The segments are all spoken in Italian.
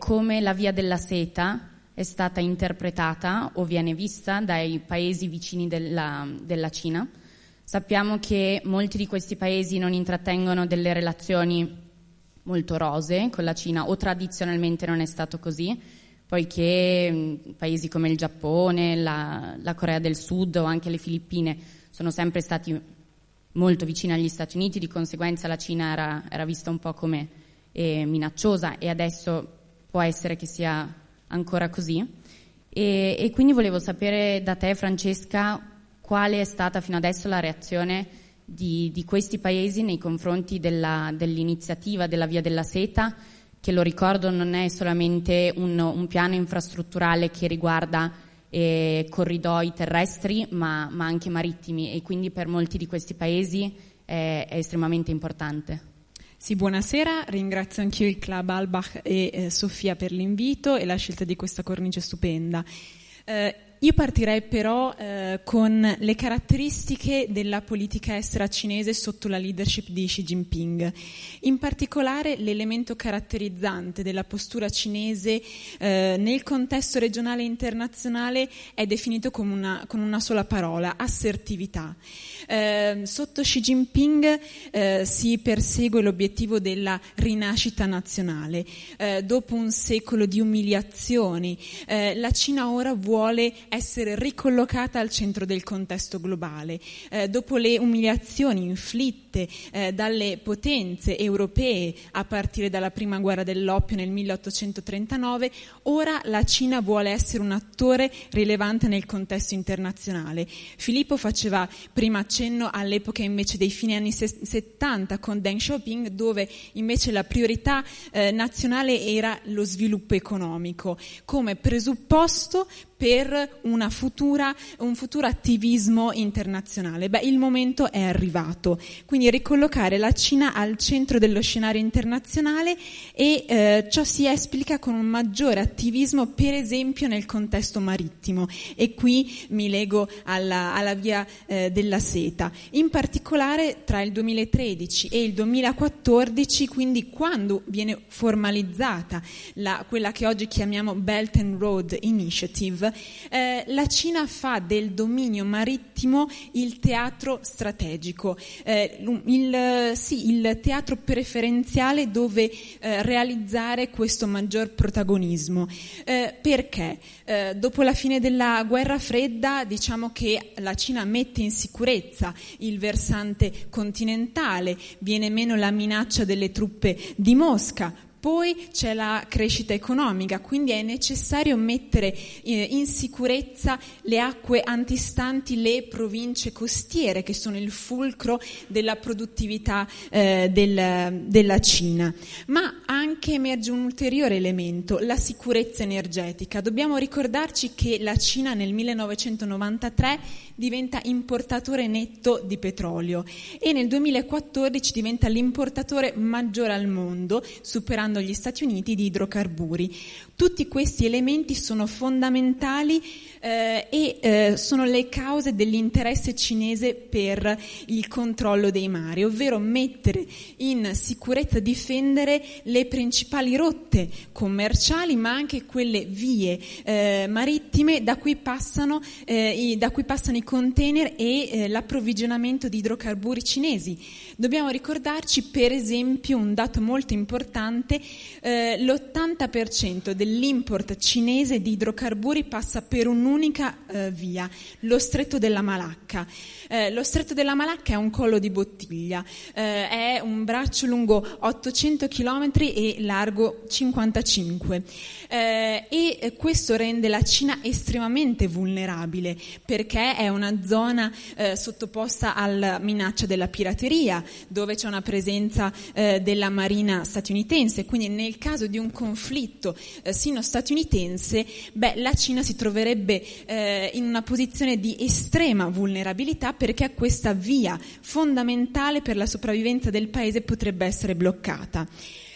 come la via della seta è stata interpretata o viene vista dai paesi vicini della, della Cina. Sappiamo che molti di questi paesi non intrattengono delle relazioni molto rose con la Cina o tradizionalmente non è stato così, poiché paesi come il Giappone, la, la Corea del Sud o anche le Filippine sono sempre stati molto vicini agli Stati Uniti, di conseguenza la Cina era, era vista un po' come eh, minacciosa e adesso può essere che sia ancora così. E, e, quindi volevo sapere da te, Francesca, quale è stata fino adesso la reazione di, di questi paesi nei confronti della, dell'iniziativa della Via della Seta, che lo ricordo non è solamente un, un piano infrastrutturale che riguarda eh, corridoi terrestri, ma, ma, anche marittimi e quindi per molti di questi paesi è, è estremamente importante. Sì, buonasera, ringrazio anch'io il Club Albach e eh, Sofia per l'invito e la scelta di questa cornice stupenda. Eh, io partirei però eh, con le caratteristiche della politica estera cinese sotto la leadership di Xi Jinping. In particolare l'elemento caratterizzante della postura cinese eh, nel contesto regionale e internazionale è definito una, con una sola parola, assertività. Eh, sotto Xi Jinping eh, si persegue l'obiettivo della rinascita nazionale. Eh, dopo un secolo di umiliazioni, eh, la Cina ora vuole essere ricollocata al centro del contesto globale. Eh, dopo le umiliazioni inflitte eh, dalle potenze europee a partire dalla prima guerra dell'oppio nel 1839, ora la Cina vuole essere un attore rilevante nel contesto internazionale. Filippo faceva prima accenno all'epoca invece dei fine anni 70 con Deng Xiaoping, dove invece la priorità eh, nazionale era lo sviluppo economico. Come presupposto per futura, un futuro attivismo internazionale. Beh, il momento è arrivato, quindi ricollocare la Cina al centro dello scenario internazionale e eh, ciò si esplica con un maggiore attivismo, per esempio nel contesto marittimo. E qui mi lego alla, alla via eh, della seta. In particolare tra il 2013 e il 2014, quindi quando viene formalizzata la, quella che oggi chiamiamo Belt and Road Initiative, eh, la Cina fa del dominio marittimo il teatro strategico, eh, il, sì, il, teatro preferenziale dove eh, realizzare questo maggior protagonismo. Eh, perché? Eh, dopo la fine della guerra fredda diciamo che la Cina mette in sicurezza il versante continentale, viene meno la minaccia delle truppe di Mosca, poi c'è la crescita economica, quindi è necessario mettere eh, in sicurezza le acque antistanti le province costiere, che sono il fulcro della produttività eh, del, della Cina. Ma anche emerge un ulteriore elemento, la sicurezza energetica. Dobbiamo ricordarci che la Cina nel 1993 diventa importatore netto di petrolio e nel 2014 diventa l'importatore maggiore al mondo, superando gli Stati Uniti di idrocarburi. Tutti questi elementi sono fondamentali eh, e eh, sono le cause dell'interesse cinese per il controllo dei mari, ovvero mettere in sicurezza, difendere le principali rotte commerciali, ma anche quelle vie eh, marittime da cui passano, eh, i, da cui passano i container e eh, l'approvvigionamento di idrocarburi cinesi. Dobbiamo ricordarci per esempio un dato molto importante, eh, l'80% dell'import cinese di idrocarburi passa per un un'unica eh, via, lo stretto della Malacca. Eh, lo stretto della Malacca è un collo di bottiglia, eh, è un braccio lungo 800 km e largo 55 eh, e questo rende la Cina estremamente vulnerabile perché è una zona eh, sottoposta alla minaccia della pirateria, dove c'è una presenza eh, della marina statunitense, quindi nel caso di un conflitto sino-statunitense, beh, la Cina si troverebbe eh, in una posizione di estrema vulnerabilità perché questa via fondamentale per la sopravvivenza del paese potrebbe essere bloccata.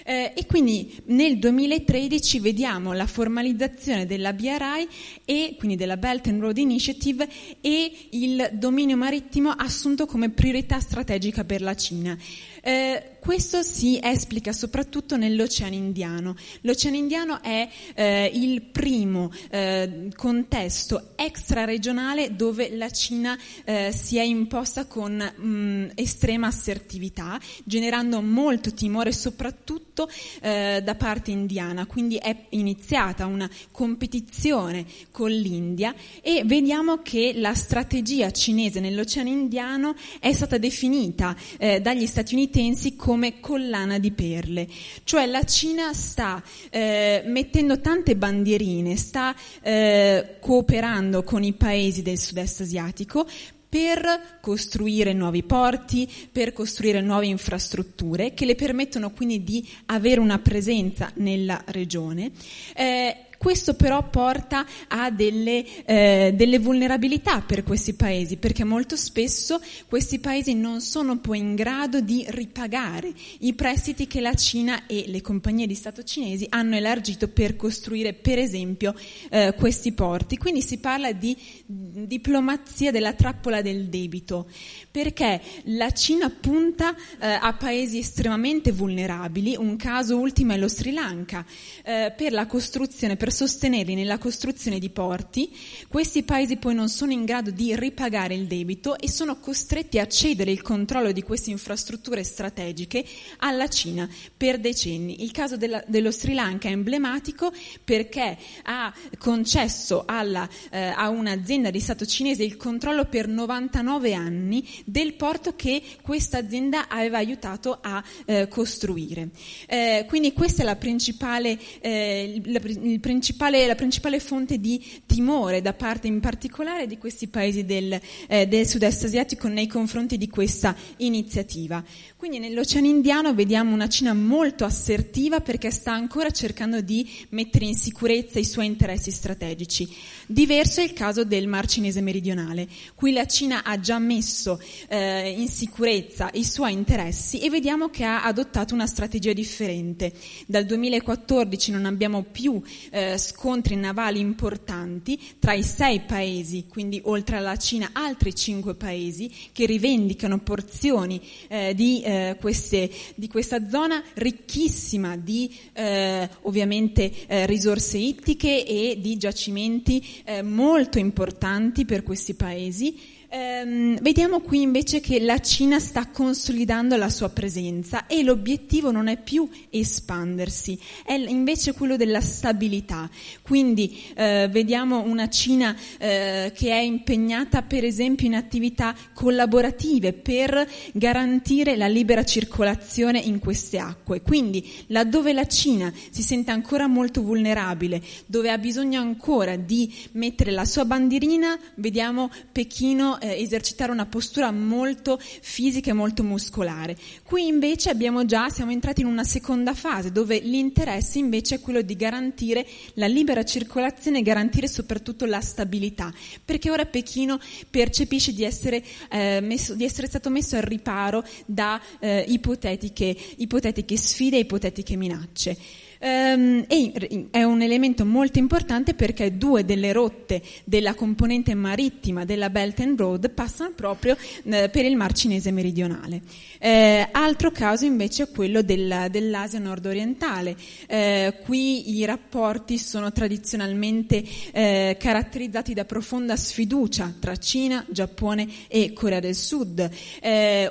Eh, e quindi nel 2013 vediamo la formalizzazione della BRI e quindi della Belt and Road Initiative e il dominio marittimo assunto come priorità strategica per la Cina. Eh, questo si esplica soprattutto nell'Oceano Indiano. L'Oceano Indiano è eh, il primo eh, contesto extraregionale dove la Cina eh, si è imposta con mh, estrema assertività, generando molto timore soprattutto eh, da parte indiana. Quindi è iniziata una competizione con l'India e vediamo che la strategia cinese nell'Oceano Indiano è stata definita dagli statunitensi come collana di perle, cioè la Cina sta eh, mettendo tante bandierine, sta eh, cooperando con i paesi del sud-est asiatico per costruire nuovi porti, per costruire nuove infrastrutture che le permettono quindi di avere una presenza nella regione. Eh, questo però porta a delle, eh, delle, vulnerabilità per questi paesi, perché molto spesso questi paesi non sono poi in grado di ripagare i prestiti che la Cina e le compagnie di Stato cinesi hanno elargito per costruire, per esempio, eh, questi porti. Quindi si parla di diplomazia della trappola del debito, perché la Cina punta eh, a paesi estremamente vulnerabili, un caso ultimo è lo Sri Lanka, eh, per la costruzione, per sostenerli nella costruzione di porti, questi paesi poi non sono in grado di ripagare il debito e sono costretti a cedere il controllo di queste infrastrutture strategiche alla Cina per decenni. Il caso della, dello Sri Lanka è emblematico perché ha concesso alla, eh, a un'azienda di Stato cinese il controllo per 99 anni del porto che questa azienda aveva aiutato a eh, costruire. Eh, quindi questa è la principale, eh, la, il principale principale, la principale fonte di timore da parte in particolare di questi paesi del, eh, del sud-est asiatico nei confronti di questa iniziativa. Quindi nell'Oceano Indiano vediamo una Cina molto assertiva perché sta ancora cercando di mettere in sicurezza i suoi interessi strategici. Diverso è il caso del Mar Cinese meridionale. Qui la Cina ha già messo eh, in sicurezza i suoi interessi e vediamo che ha adottato una strategia differente. Dal 2014 non abbiamo più eh, scontri navali importanti tra i sei paesi, quindi oltre alla Cina altri cinque paesi che rivendicano porzioni eh, di eh, eh, queste, di questa zona ricchissima di eh, ovviamente eh, risorse ittiche e di giacimenti eh, molto importanti per questi paesi Ehm, vediamo qui invece che la Cina sta consolidando la sua presenza e l'obiettivo non è più espandersi, è invece quello della stabilità. Quindi eh, vediamo una Cina eh, che è impegnata per esempio in attività collaborative per garantire la libera circolazione in queste acque. Quindi laddove la Cina si sente ancora molto vulnerabile, dove ha bisogno ancora di mettere la sua bandierina, vediamo Pechino eh, esercitare una postura molto fisica e molto muscolare. Qui invece abbiamo già, siamo entrati in una seconda fase dove l'interesse invece è quello di garantire la libera circolazione e garantire soprattutto la stabilità, perché ora Pechino percepisce di essere, eh, messo, di essere stato messo al riparo da eh, ipotetiche, ipotetiche sfide e ipotetiche minacce. Um, e è un elemento molto importante perché due delle rotte della componente marittima della Belt and Road passano proprio eh, per il Mar Cinese meridionale. Eh, altro caso invece è quello della, dell'Asia nord-orientale. Eh, qui i rapporti sono tradizionalmente caratterizzati da profonda sfiducia tra Cina, Giappone e Corea del Sud.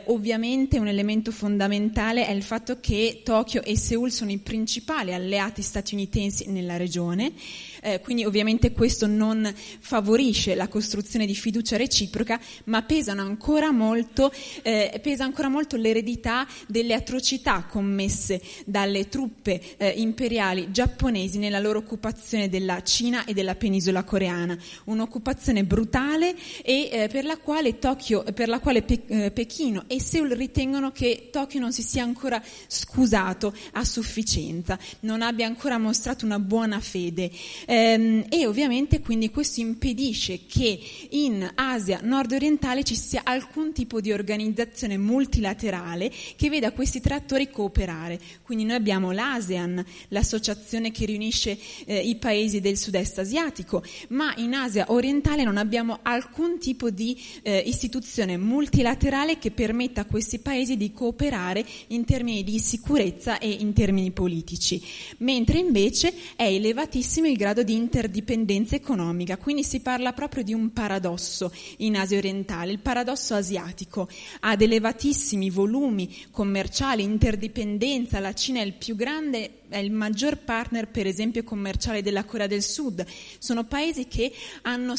Ovviamente un elemento fondamentale è il fatto che Tokyo e Seoul sono i principali alleati statunitensi nella regione eh, quindi ovviamente questo non favorisce la costruzione di fiducia reciproca, ma ancora molto, eh, pesa ancora molto l'eredità delle atrocità commesse dalle truppe eh, imperiali giapponesi nella loro occupazione della Cina e della penisola coreana, un'occupazione brutale e eh, per la quale, Tokyo, per la quale Pe- eh, Pechino e Seoul ritengono che Tokyo non si sia ancora scusato a sufficienza, non abbia ancora mostrato una buona fede. ehm, e ovviamente quindi questo impedisce che in Asia nord-orientale ci sia alcun tipo di organizzazione multilaterale che veda questi tre attori cooperare. Quindi noi abbiamo l'ASEAN, l'associazione che riunisce eh, i paesi del sud-est asiatico, ma in Asia orientale non abbiamo alcun tipo di eh, istituzione multilaterale che permetta a questi paesi di cooperare in termini di sicurezza e in termini politici, mentre invece è elevatissimo il grado di interdipendenza economica, quindi si parla proprio di un paradosso in Asia orientale, il paradosso asiatico, ha elevatissimi volumi commerciali, interdipendenza, la Cina è il più grande è il maggior partner, per esempio, commerciale della Corea del Sud. Sono paesi che hanno,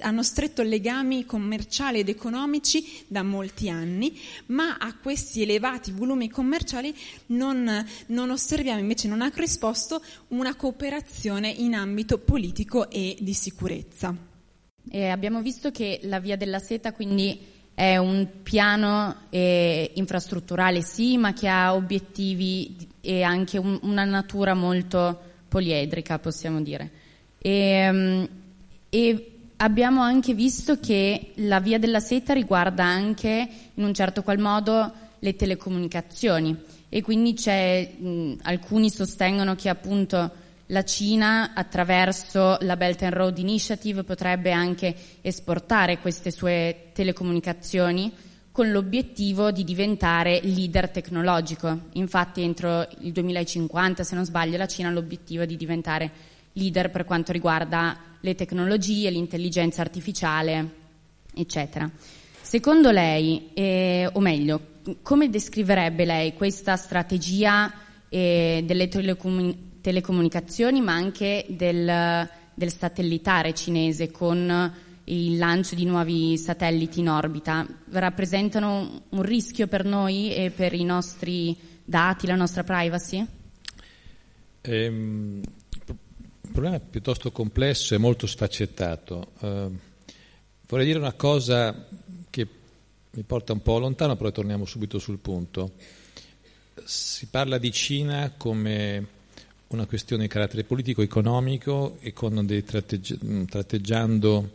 hanno stretto legami commerciali ed economici da molti anni, ma a questi elevati volumi commerciali non, non osserviamo, invece non ha risposto una cooperazione in ambito politico e di sicurezza. E abbiamo visto che la via della seta quindi è un piano eh, infrastrutturale sì, ma che ha obiettivi e anche un, una natura molto poliedrica, possiamo dire. E, ehm, e, abbiamo anche visto che la via della seta riguarda anche in un certo qual modo le telecomunicazioni e quindi mh, alcuni sostengono che appunto la Cina attraverso la Belt and Road Initiative potrebbe anche esportare queste sue telecomunicazioni con l'obiettivo di diventare leader tecnologico. Infatti entro il 2050, se non sbaglio, la Cina ha l'obiettivo di diventare leader per quanto riguarda le tecnologie, l'intelligenza artificiale, eccetera. Secondo lei, eh, o meglio, come descriverebbe lei questa strategia eh, delle telecomunicazioni telecomunicazioni ma anche del, del satellitare cinese con il lancio di nuovi satelliti in orbita rappresentano un rischio per noi e per i nostri dati, la nostra privacy? Ehm, il problema è piuttosto complesso e molto sfaccettato. Eh, vorrei dire una cosa che mi porta un po' lontano, però torniamo subito sul punto. Si parla di Cina come una questione di carattere politico-economico e con dei tratteggi- tratteggiando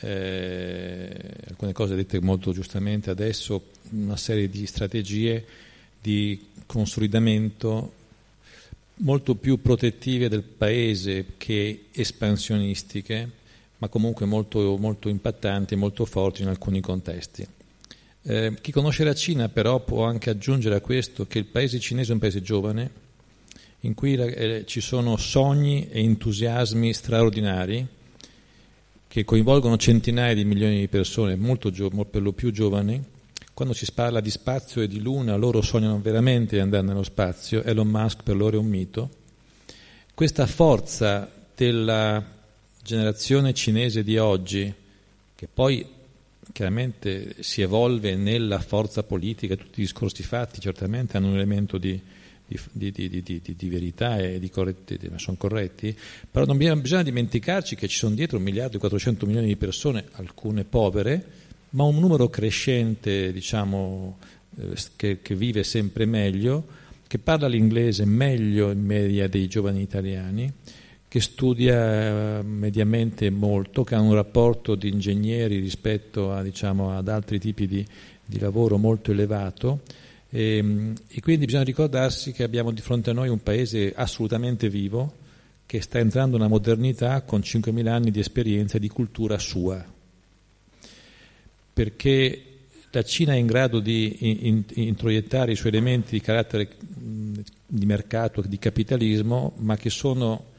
eh, alcune cose dette molto giustamente adesso, una serie di strategie di consolidamento molto più protettive del paese che espansionistiche, ma comunque molto, molto impattanti e molto forti in alcuni contesti. Eh, chi conosce la Cina però può anche aggiungere a questo che il paese cinese è un paese giovane, in cui eh, ci sono sogni e entusiasmi straordinari che coinvolgono centinaia di milioni di persone, gio- per lo più giovani. Quando si parla di spazio e di luna, loro sognano veramente di andare nello spazio, Elon Musk per loro è un mito. Questa forza della generazione cinese di oggi, che poi chiaramente si evolve nella forza politica, tutti i discorsi fatti certamente hanno un elemento di, di, di, di, di, verità e di corretti, sono corretti, però non bisogna, bisogna dimenticarci che ci sono dietro un miliardo e 400 milioni di persone, alcune povere, ma un numero crescente diciamo, eh, che, che vive sempre meglio, che parla l'inglese meglio in media dei giovani italiani, che studia eh, mediamente molto, che ha un rapporto di ingegneri rispetto a, diciamo, ad altri tipi di, di lavoro molto elevato e, ehm, e, quindi bisogna ricordarsi che abbiamo di fronte a noi un paese assolutamente vivo che sta entrando nella modernità con 5.000 anni di esperienza e di cultura sua. Perché la Cina è in grado di in, in, introiettare i suoi elementi di carattere di mercato, di capitalismo, ma che sono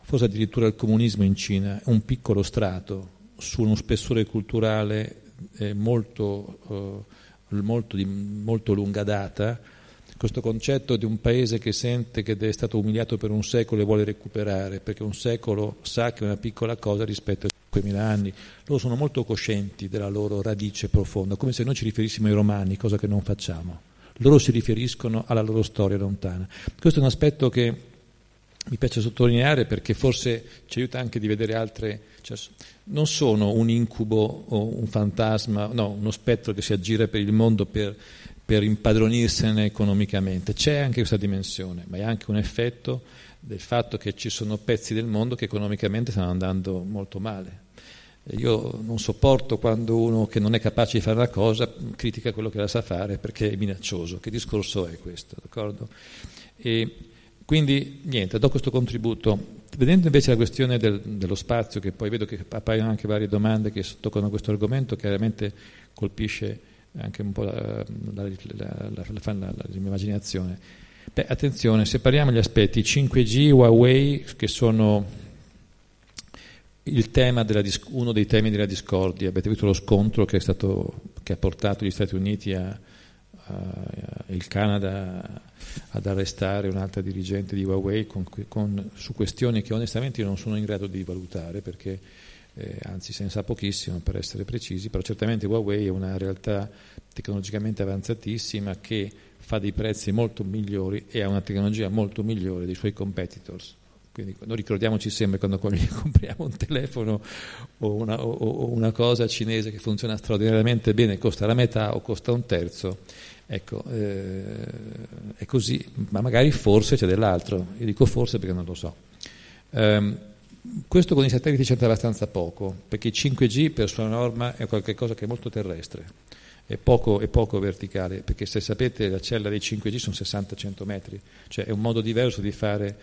forse addirittura il comunismo in Cina, un piccolo strato su uno spessore culturale eh, molto eh, molto, di, molto lunga data, questo concetto di un paese che sente che è stato umiliato per un secolo e vuole recuperare, perché un secolo sa che è una piccola cosa rispetto a 5.000 anni. Loro sono molto coscienti della loro radice profonda, come se noi ci riferissimo ai romani, cosa che non facciamo. Loro si riferiscono alla loro storia lontana. Questo è un aspetto che mi piace sottolineare perché forse ci aiuta anche di vedere altre, cioè, non sono un incubo o un fantasma, no, uno spettro che si aggira per il mondo per, per impadronirsene economicamente. C'è anche questa dimensione, ma è anche un effetto del fatto che ci sono pezzi del mondo che economicamente stanno andando molto male. Io non sopporto quando uno che non è capace di fare una cosa critica quello che la sa fare perché è minaccioso. Che discorso è questo? D'accordo? E quindi niente, do questo contributo. Vedendo invece la questione del, dello spazio, che poi vedo che appaiono anche varie domande che toccano questo argomento, chiaramente colpisce anche un po' la, la, la, l'immaginazione. Beh, attenzione, separiamo gli aspetti 5G, Huawei, che sono della, uno dei temi della discordia. Avete visto lo scontro che, stato, che ha portato gli Stati Uniti e il Canada ad arrestare un'altra dirigente di Huawei con, con, su questioni che onestamente io non sono in grado di valutare perché eh, anzi se ne sa pochissimo per essere precisi, però certamente Huawei è una realtà tecnologicamente avanzatissima che fa dei prezzi molto migliori e ha una tecnologia molto migliore dei suoi competitors. Quindi noi ricordiamoci sempre quando compriamo un telefono o una, o una, cosa cinese che funziona straordinariamente bene, costa la metà o costa un terzo, ecco, eh, è così, ma magari forse c'è dell'altro, io dico forse perché non lo so. Um, questo con i satelliti c'entra abbastanza poco, perché il 5G per sua norma è qualcosa che è molto terrestre, è poco, è poco, verticale, perché se sapete la cella dei 5G sono 60-100 metri, cioè è un modo diverso di fare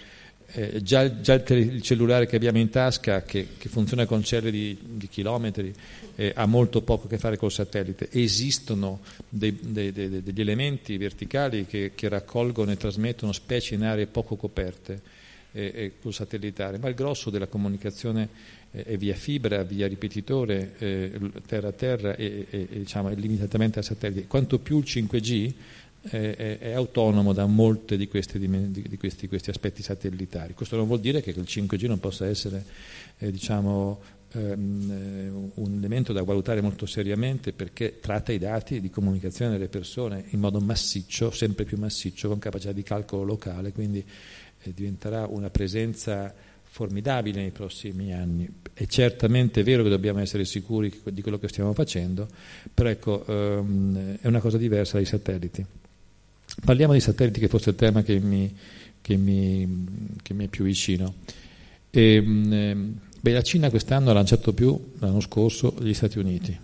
eh, già, già il, tele, il, cellulare che abbiamo in tasca, che, che funziona con celle di, di chilometri, eh, ha molto poco a che fare col satellite. Esistono dei, dei, dei, degli elementi verticali che, che, raccolgono e trasmettono specie in aree poco coperte eh, eh col satellitare, ma il grosso della comunicazione eh, è via fibra, via ripetitore, eh, terra a terra e, e, e diciamo, limitatamente al satellite. Quanto più il 5G, è, è, autonomo da molti di, questi, di questi, questi, aspetti satellitari. Questo non vuol dire che il 5G non possa essere eh, diciamo, ehm, un elemento da valutare molto seriamente perché tratta i dati di comunicazione delle persone in modo massiccio, sempre più massiccio, con capacità di calcolo locale, quindi eh, diventerà una presenza formidabile nei prossimi anni. È certamente vero che dobbiamo essere sicuri di quello che stiamo facendo, però ecco, ehm, è una cosa diversa dai satelliti. Parliamo di satelliti che fosse il tema che mi, che mi, che mi è più vicino. E, ehm, beh, la Cina quest'anno ha lanciato più, l'anno scorso, gli Stati Uniti.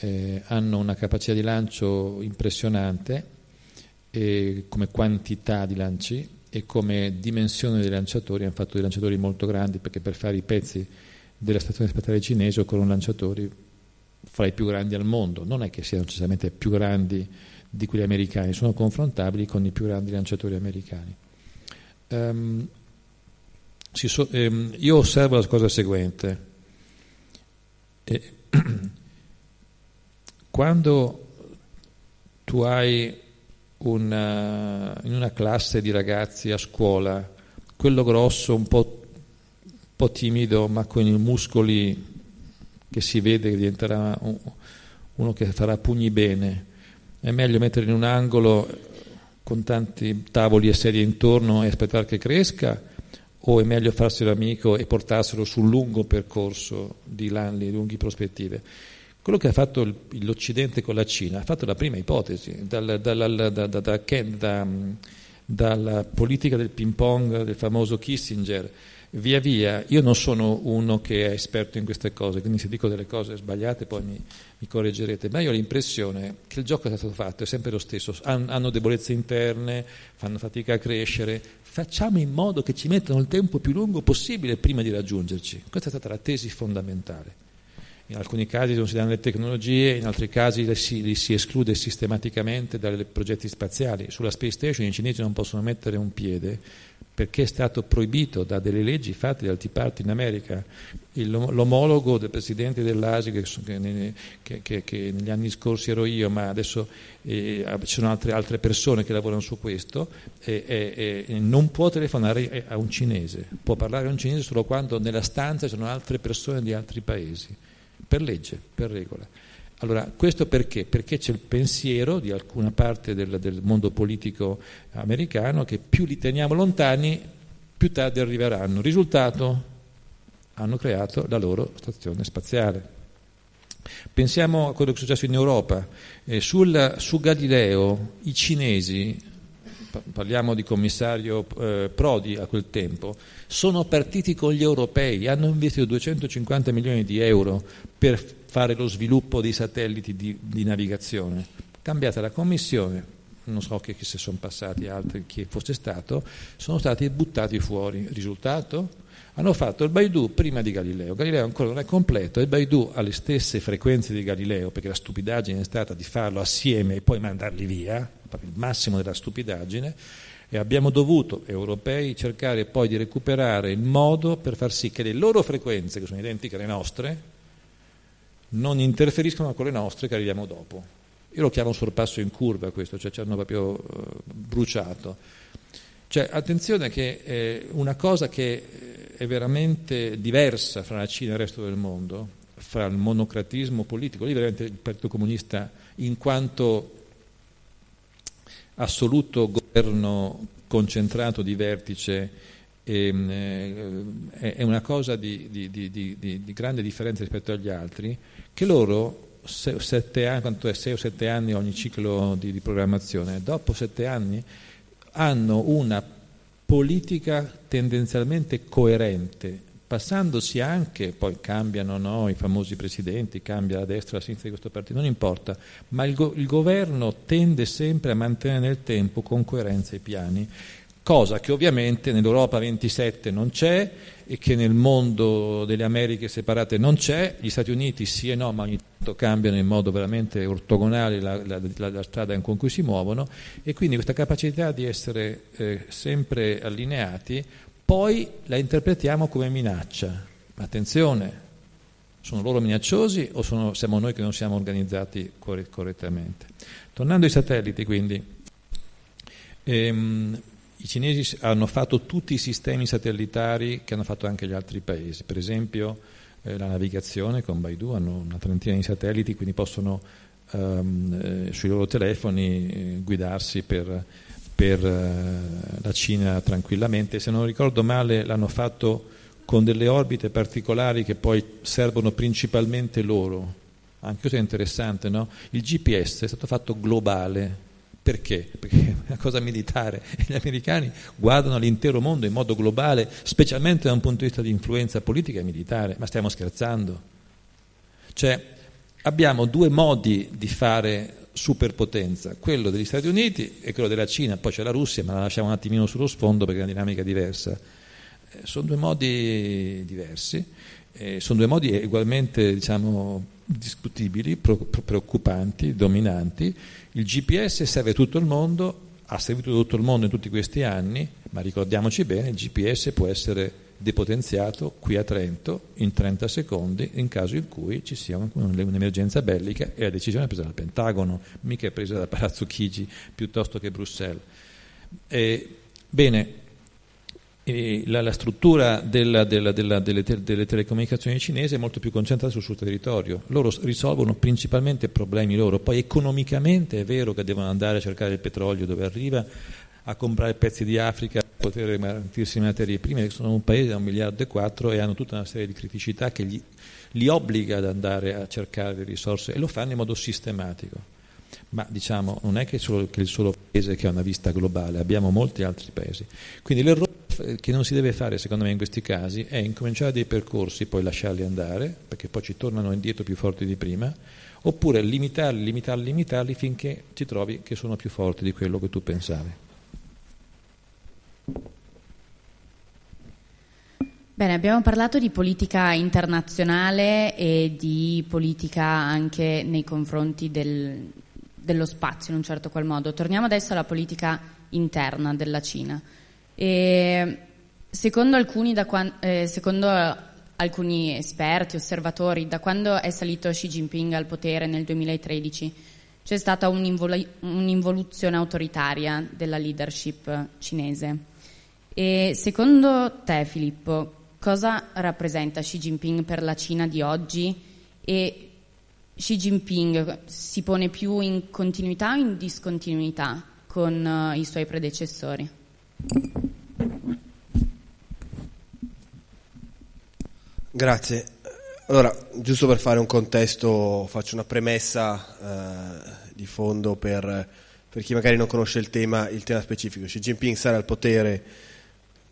Eh, hanno una capacità di lancio impressionante eh, come quantità di lanci e come dimensione dei lanciatori. Hanno fatto dei lanciatori molto grandi perché per fare i pezzi della stazione spaziale cinese occorrono lanciatori fra i più grandi al mondo. Non è che siano necessariamente più grandi di quelli americani, sono confrontabili con i più grandi lanciatori americani. Um, so, um, io osservo la cosa seguente. E, quando tu hai una, in una classe di ragazzi a scuola, quello grosso, un po', un po timido, ma con i muscoli che si vede che diventerà uno che farà pugni bene, è meglio metterlo in un angolo con tanti tavoli e sedie intorno e aspettare che cresca o è meglio farselo amico e portarselo sul lungo percorso di anni, lunghe prospettive? Quello che ha fatto l'Occidente con la Cina ha fatto la prima ipotesi, dal, dal, da, da, da, dalla politica del ping pong del famoso Kissinger via via, io non sono uno che è esperto in queste cose, quindi se dico delle cose sbagliate poi mi, mi correggerete, ma io ho l'impressione che il gioco che è stato fatto è sempre lo stesso, Han, hanno debolezze interne, fanno fatica a crescere, facciamo in modo che ci mettano il tempo più lungo possibile prima di raggiungerci. Questa è stata la tesi fondamentale. In alcuni casi non si danno le tecnologie, in altri casi li si, li si esclude sistematicamente dai progetti spaziali. Sulla Space Station i cinesi non possono mettere un piede perché è stato proibito da delle leggi fatte da altri parti in America. Il, l'omologo del presidente dell'Asia, che, che, che, che, negli anni scorsi ero io, ma adesso eh, ci sono altre, altre, persone che lavorano su questo, eh, eh, non può telefonare a un cinese, può parlare a un cinese solo quando nella stanza ci sono altre persone di altri paesi, per legge, per regola. Allora, questo perché? Perché c'è il pensiero di alcuna parte del, del, mondo politico americano che più li teniamo lontani, più tardi arriveranno. Risultato? Hanno creato la loro stazione spaziale. Pensiamo a quello che è successo in Europa. Eh, sul, su Galileo i cinesi, parliamo di commissario eh, Prodi a quel tempo, sono partiti con gli europei, hanno investito 250 milioni di euro per fare lo sviluppo dei satelliti di, di navigazione. Cambiata la commissione, non so che, che se sono passati altri, chi fosse stato, sono stati buttati fuori. Risultato? Hanno fatto il Baidu prima di Galileo. Galileo ancora non è completo e Baidu ha le stesse frequenze di Galileo, perché la stupidaggine è stata di farlo assieme e poi mandarli via, il massimo della stupidaggine, e abbiamo dovuto, europei, cercare poi di recuperare il modo per far sì che le loro frequenze, che sono identiche alle nostre, non interferiscono con le nostre che arriviamo dopo. Io lo chiamo sorpasso in curva questo, cioè ci hanno proprio uh, bruciato. Cioè, attenzione che eh, una cosa che è veramente diversa fra la Cina e il resto del mondo, fra il monocratismo politico, lì veramente il Partito Comunista in quanto assoluto governo concentrato di vertice eh, è una cosa di, di, di, di, grande differenza rispetto agli altri, che loro sette anni, quanto è, sei o sette anni ogni ciclo di, programmazione, dopo sette anni hanno una politica tendenzialmente coerente, passandosi anche, poi cambiano no, i famosi presidenti, cambia la destra la sinistra di questo partito, non importa, ma il, go- il governo tende sempre a mantenere nel tempo con coerenza i piani cosa che ovviamente nell'Europa 27 non c'è e che nel mondo delle Americhe separate non c'è, gli Stati Uniti sì e no, ma ogni tanto cambiano in modo veramente ortogonale la, la, la, strada con cui si muovono e quindi questa capacità di essere eh, sempre allineati poi la interpretiamo come minaccia. Attenzione, sono loro minacciosi o sono, siamo noi che non siamo organizzati correttamente? Tornando ai satelliti quindi, ehm, i cinesi hanno fatto tutti i sistemi satellitari che hanno fatto anche gli altri paesi, per esempio eh, la navigazione con Baidu, hanno una trentina di satelliti, quindi possono ehm, eh, sui loro telefoni eh, guidarsi per, per eh, la Cina tranquillamente. Se non ricordo male l'hanno fatto con delle orbite particolari che poi servono principalmente loro. Anche questo è interessante, no? Il GPS è stato fatto globale, perché? Perché è una cosa militare gli americani guardano l'intero mondo in modo globale, specialmente da un punto di vista di influenza politica e militare. Ma stiamo scherzando? Cioè, abbiamo due modi di fare superpotenza, quello degli Stati Uniti e quello della Cina, poi c'è la Russia, ma la lasciamo un attimino sullo sfondo perché è una dinamica diversa. Eh, sono due modi diversi, eh, sono due modi ugualmente diciamo, discutibili, preoccupanti, dominanti. Il GPS serve tutto il mondo, ha servito tutto il mondo in tutti questi anni, ma ricordiamoci bene, il GPS può essere depotenziato qui a Trento in 30 secondi in caso in cui ci sia un'emergenza bellica e la decisione è presa dal Pentagono, mica è presa da Palazzo Chigi piuttosto che Bruxelles. Eh, bene, la, la, struttura della, della, della, delle, te, delle, telecomunicazioni cinesi è molto più concentrata sul suo territorio. Loro risolvono principalmente problemi loro, poi economicamente è vero che devono andare a cercare il petrolio dove arriva, a comprare pezzi di Africa per poter garantirsi materie prime, sono un paese da un miliardo e quattro e hanno tutta una serie di criticità che gli, li obbliga ad andare a cercare le risorse e lo fanno in modo sistematico. Ma diciamo, non è che, solo, che il solo paese che ha una vista globale, abbiamo molti altri paesi. Quindi l'errore che non si deve fare, secondo me, in questi casi è incominciare dei percorsi, poi lasciarli andare, perché poi ci tornano indietro più forti di prima, oppure limitarli, limitarli, limitarli finché ti trovi che sono più forti di quello che tu pensavi. Bene, abbiamo parlato di politica internazionale e di politica anche nei confronti del, dello spazio in un certo qual modo. Torniamo adesso alla politica interna della Cina. E secondo, alcuni, quando, eh, secondo alcuni esperti, osservatori, da quando è salito Xi Jinping al potere nel 2013 c'è stata un'involuzione autoritaria della leadership cinese. E secondo te, Filippo, cosa rappresenta Xi Jinping per la Cina di oggi e Xi Jinping si pone più in continuità o in discontinuità con uh, i suoi predecessori? Grazie. Allora, giusto per fare un contesto, faccio una premessa eh, di fondo per, per, chi magari non conosce il tema, il tema specifico. Xi Jinping sarà al potere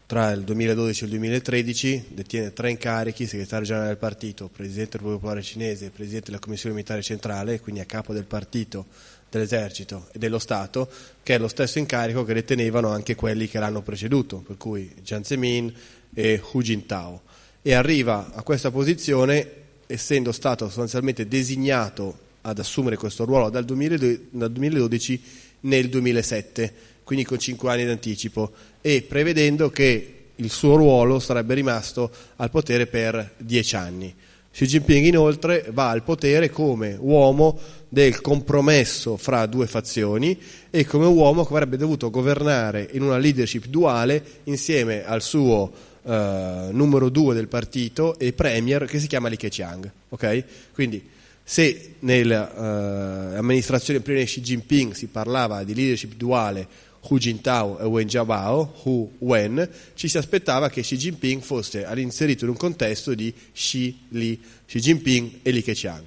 tra il 2012 e il 2013, detiene tre incarichi, segretario generale del partito, presidente del Popolare Cinese, presidente della Commissione Militare Centrale, quindi a capo del partito, dell'esercito e dello Stato, che è lo stesso incarico che detenevano anche quelli che l'hanno preceduto, per cui Jiang Zemin e Hu Jintao e arriva a questa posizione essendo stato sostanzialmente designato ad assumere questo ruolo dal 2012 nel 2007, quindi con cinque anni d'anticipo, e prevedendo che il suo ruolo sarebbe rimasto al potere per dieci anni. Xi Jinping inoltre va al potere come uomo del compromesso fra due fazioni e come uomo che avrebbe dovuto governare in una leadership duale insieme al suo eh, numero due del partito e premier che si chiama Li Keqiang. Okay? Quindi se nell'amministrazione uh, prima di Xi Jinping si parlava di leadership duale Hu Jintao e Wen Jiabao, Hu Wen, ci si aspettava che Xi Jinping fosse inserito in un contesto di Xi Li, Xi Jinping e Li Keqiang.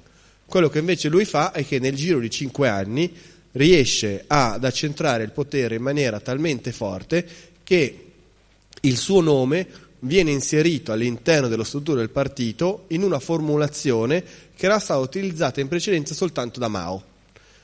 Quello che invece lui fa è che nel giro di cinque anni riesce ad accentrare il potere in maniera talmente forte che il suo nome viene inserito all'interno dello struttura del partito in una formulazione che era stata utilizzata in precedenza soltanto da Mao.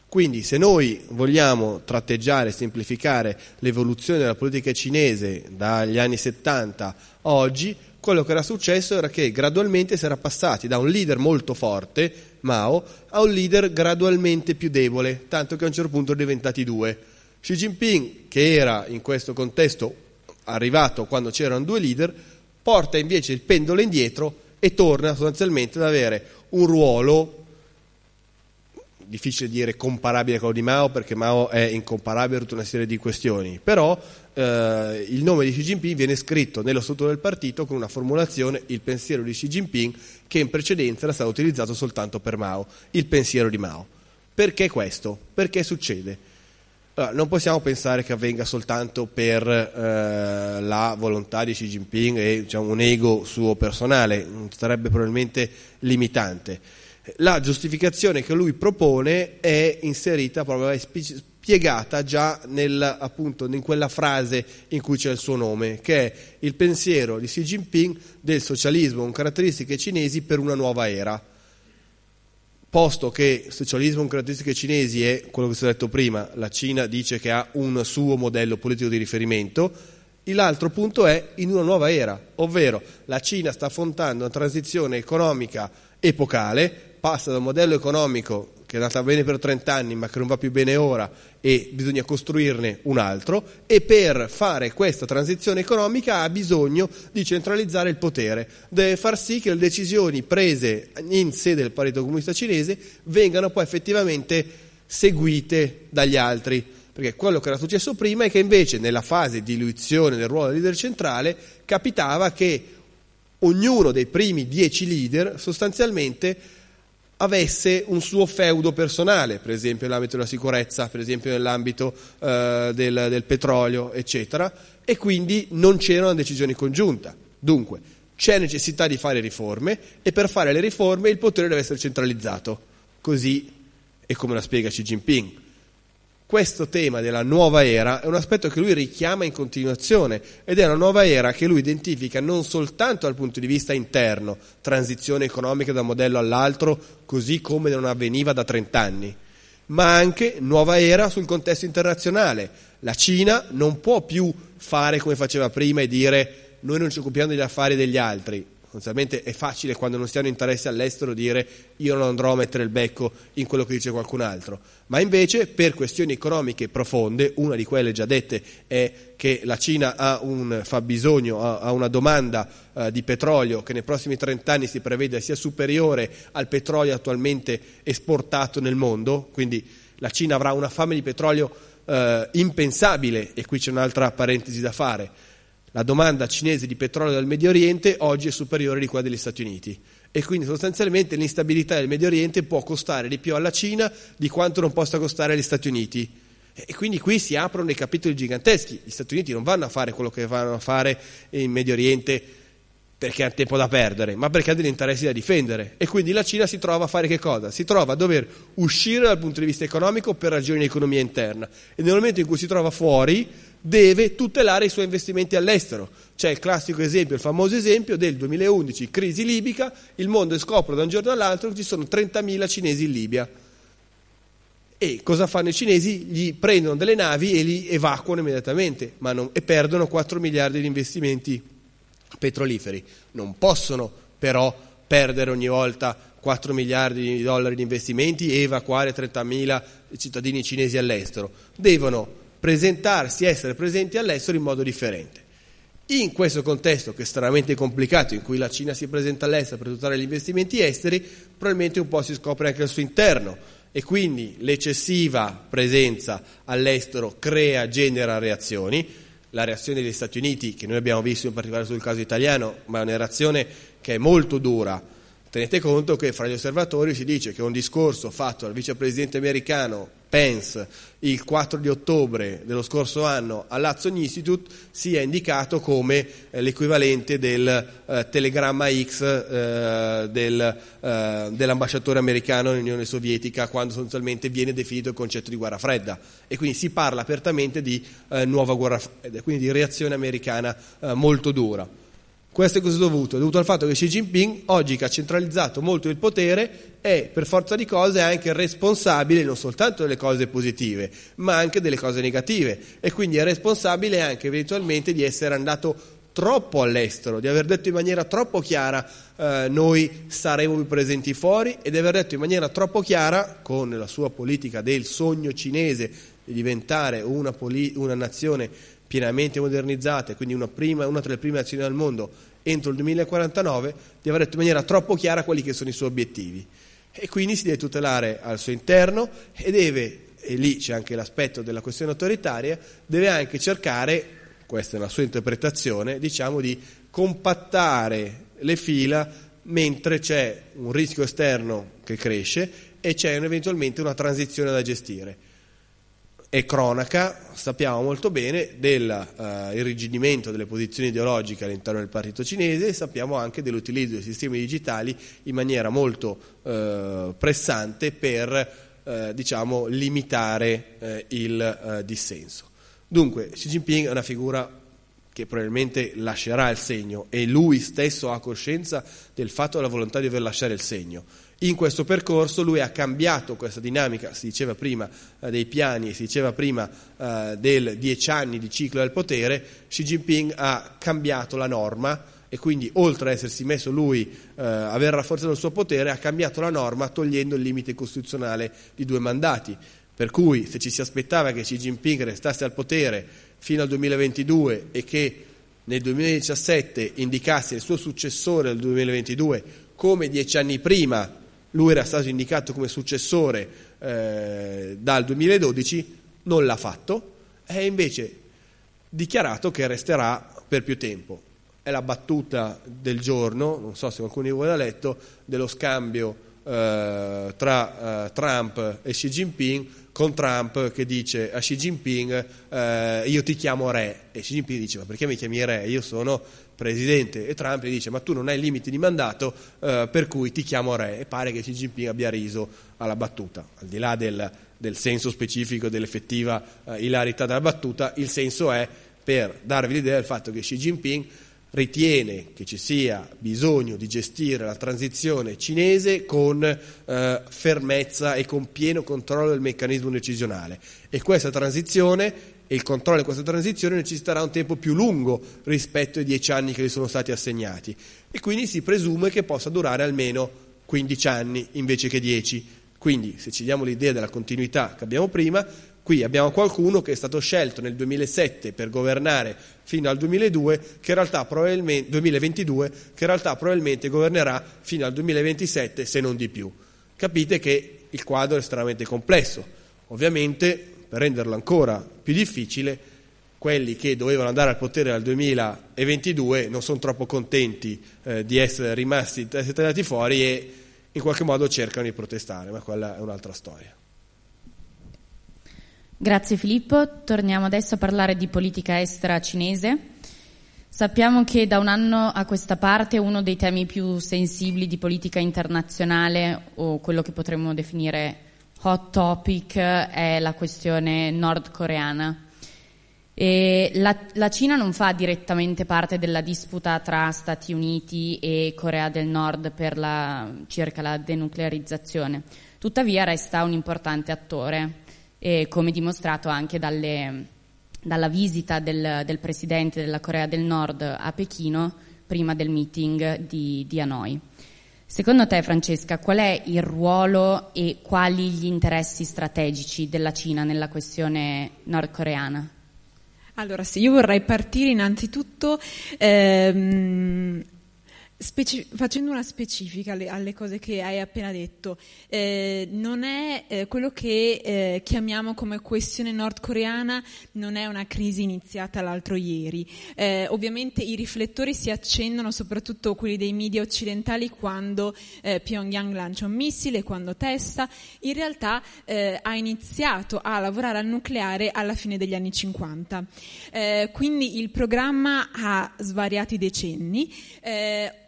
Quindi se noi vogliamo tratteggiare e semplificare l'evoluzione della politica cinese dagli anni 70 a oggi, quello che era successo era che gradualmente si era passati da un leader molto forte, Mao, a un leader gradualmente più debole, tanto che a un certo punto erano diventati due. Xi Jinping, che era in questo contesto arrivato quando c'erano due leader, porta invece il pendolo indietro e torna sostanzialmente ad avere un ruolo difficile dire comparabile a quello di Mao perché Mao è incomparabile per tutta una serie di questioni, però eh, il nome di Xi Jinping viene scritto nello struttura del partito con una formulazione, il pensiero di Xi Jinping, che in precedenza era stato utilizzato soltanto per Mao, il pensiero di Mao. Perché questo? Perché succede? Allora, non possiamo pensare che avvenga soltanto per eh, la volontà di Xi Jinping e diciamo, un ego suo personale, sarebbe probabilmente limitante. La giustificazione che lui propone è inserita proprio, è spiegata già nel, appunto, in quella frase in cui c'è il suo nome, che è il pensiero di Xi Jinping del socialismo con caratteristiche cinesi per una nuova era. Posto che socialismo con caratteristiche cinesi è quello che si è detto prima, la Cina dice che ha un suo modello politico di riferimento, l'altro punto è in una nuova era, ovvero la Cina sta affrontando una transizione economica epocale, passa da un modello economico che è andata bene per 30 anni ma che non va più bene ora e bisogna costruirne un altro e per fare questa transizione economica ha bisogno di centralizzare il potere, deve far sì che le decisioni prese in sede del Partito Comunista Cinese vengano poi effettivamente seguite dagli altri, perché quello che era successo prima è che invece nella fase di diluizione del ruolo del leader centrale capitava che ognuno dei primi dieci leader sostanzialmente avesse un suo feudo personale, per esempio nell'ambito della sicurezza, per esempio nell'ambito eh, del, del, petrolio, eccetera, e quindi non c'era una decisione congiunta. Dunque, c'è necessità di fare riforme e per fare le riforme il potere deve essere centralizzato. Così è come la spiega Xi Jinping questo tema della nuova era è un aspetto che lui richiama in continuazione ed è una nuova era che lui identifica non soltanto dal punto di vista interno, transizione economica da un modello all'altro, così come non avveniva da 30 anni, ma anche nuova era sul contesto internazionale. La Cina non può più fare come faceva prima e dire noi non ci occupiamo degli affari degli altri, Sostanzialmente è facile quando non si hanno interessi all'estero dire io non andrò a mettere il becco in quello che dice qualcun altro, ma invece per questioni economiche profonde, una di quelle già dette è che la Cina ha un fabbisogno, ha una domanda uh, di petrolio che nei prossimi 30 anni si prevede sia superiore al petrolio attualmente esportato nel mondo, quindi la Cina avrà una fame di petrolio uh, impensabile e qui c'è un'altra parentesi da fare la domanda cinese di petrolio dal Medio Oriente oggi è superiore di quella degli Stati Uniti e quindi sostanzialmente l'instabilità del Medio Oriente può costare di più alla Cina di quanto non possa costare agli Stati Uniti. E quindi qui si aprono dei capitoli giganteschi. Gli Stati Uniti non vanno a fare quello che vanno a fare in Medio Oriente perché ha tempo da perdere, ma perché ha degli interessi da difendere. E quindi la Cina si trova a fare che cosa? Si trova a dover uscire dal punto di vista economico per ragioni di economia interna e nel momento in cui si trova fuori deve tutelare i suoi investimenti all'estero. C'è il classico esempio, il famoso esempio del 2011, crisi libica, il mondo scopre da un giorno all'altro che ci sono 30.000 cinesi in Libia. E cosa fanno i cinesi? Gli prendono delle navi e li evacuano immediatamente non, e perdono 4 miliardi di investimenti petroliferi. Non possono però perdere ogni volta 4 miliardi di dollari di investimenti e evacuare 30.000 cittadini cinesi all'estero. Devono presentarsi, essere presenti all'estero in modo differente. In questo contesto, che è estremamente complicato, in cui la Cina si presenta all'estero per tutelare gli investimenti esteri, probabilmente un po' si scopre anche al suo interno e quindi l'eccessiva presenza all'estero crea, genera reazioni la reazione degli Stati Uniti, che noi abbiamo visto in particolare sul caso italiano, ma è una reazione che è molto dura. Tenete conto che fra gli osservatori si dice che un discorso fatto dal vicepresidente americano Pence il 4 di ottobre dello scorso anno all'Hudson Institute sia indicato come eh, l'equivalente del eh, telegramma X eh, del, eh, dell'ambasciatore americano nell'Unione Sovietica quando sostanzialmente viene definito il concetto di guerra fredda e quindi si parla apertamente di eh, nuova guerra fredda, quindi di reazione americana eh, molto dura. Questo è cosa dovuto? È dovuto al fatto che Xi Jinping, oggi che ha centralizzato molto il potere, è per forza di cose anche responsabile non soltanto delle cose positive, ma anche delle cose negative e quindi è responsabile anche eventualmente di essere andato troppo all'estero, di aver detto in maniera troppo chiara eh, noi saremo più presenti fuori e di aver detto in maniera troppo chiara, con la sua politica del sogno cinese di diventare una, poli- una nazione pienamente modernizzata, quindi una, prima, una tra le prime nazioni al mondo entro il 2049, di aver detto in maniera troppo chiara quali che sono i suoi obiettivi. E quindi si deve tutelare al suo interno e deve, e lì c'è anche l'aspetto della questione autoritaria, deve anche cercare, questa è la sua interpretazione, diciamo di compattare le fila mentre c'è un rischio esterno che cresce e c'è eventualmente una transizione da gestire è cronaca, sappiamo molto bene dell'irrigidimento uh, delle posizioni ideologiche all'interno del partito cinese e sappiamo anche dell'utilizzo dei sistemi digitali in maniera molto uh, pressante per uh, diciamo, limitare il dissenso. Dunque Xi Jinping è una figura che probabilmente lascerà il segno e lui stesso ha coscienza del fatto della volontà di aver lasciato il segno in questo percorso lui ha cambiato questa dinamica, si diceva prima eh, dei piani, si diceva prima eh, del dieci anni di ciclo del potere, Xi Jinping ha cambiato la norma e quindi oltre ad essersi messo lui, eh, aver rafforzato il suo potere, ha cambiato la norma togliendo il limite costituzionale di due mandati. Per cui se ci si aspettava che Xi Jinping restasse al potere fino al 2022 e che nel 2017 indicasse il suo successore nel 2022 come dieci anni prima lui era stato indicato come successore eh, dal 2012, non l'ha fatto, e invece dichiarato che resterà per più tempo. È la battuta del giorno, non so se qualcuno di voi l'ha letto, dello scambio eh, tra eh, Trump e Xi Jinping, con Trump che dice a Xi Jinping eh, io ti chiamo re e Xi Jinping dice ma perché mi chiami re? Io sono presidente e Trump gli dice ma tu non hai limiti di mandato eh, per cui ti chiamo re. E pare che Xi Jinping abbia riso alla battuta, al di là del, del senso specifico dell'effettiva eh, ilarità della battuta, il senso è per darvi l'idea del fatto che Xi Jinping ritiene che ci sia bisogno di gestire la transizione cinese con eh, fermezza e con pieno controllo del meccanismo decisionale. E questa transizione e il controllo di questa transizione necessiterà un tempo più lungo rispetto ai dieci anni che gli sono stati assegnati e quindi si presume che possa durare almeno 15 anni invece che 10. Quindi se ci diamo l'idea della continuità che abbiamo prima, qui abbiamo qualcuno che è stato scelto nel 2007 per governare fino al 2002, che 2022, che in realtà probabilmente governerà fino al 2027 se non di più. Capite che il quadro è estremamente complesso. Ovviamente per renderlo ancora più difficile, quelli che dovevano andare al potere nel 2022 non sono troppo contenti eh, di essere rimasti tagliati fuori e in qualche modo cercano di protestare, ma quella è un'altra storia. Grazie Filippo, torniamo adesso a parlare di politica estera cinese. Sappiamo che da un anno a questa parte uno dei temi più sensibili di politica internazionale o quello che potremmo definire hot topic è la questione nordcoreana. La, la, Cina non fa direttamente parte della disputa tra Stati Uniti e Corea del Nord la, circa la denuclearizzazione, tuttavia resta un importante attore, come dimostrato anche dalle, dalla visita del, del, presidente della Corea del Nord a Pechino prima del meeting di, di Hanoi. Secondo te, Francesca, qual è il ruolo e quali gli interessi strategici della Cina nella questione nordcoreana? Allora, sì, io vorrei partire innanzitutto ehm, Speci- facendo una specifica alle, alle, cose che hai appena detto, eh, non è eh, quello che eh, chiamiamo come questione nordcoreana, non è una crisi iniziata l'altro ieri. Eh, ovviamente i riflettori si accendono, soprattutto quelli dei media occidentali, quando eh, Pyongyang lancia un missile, quando testa. In realtà eh, ha iniziato a lavorare al nucleare alla fine degli anni 50. quindi il programma ha svariati decenni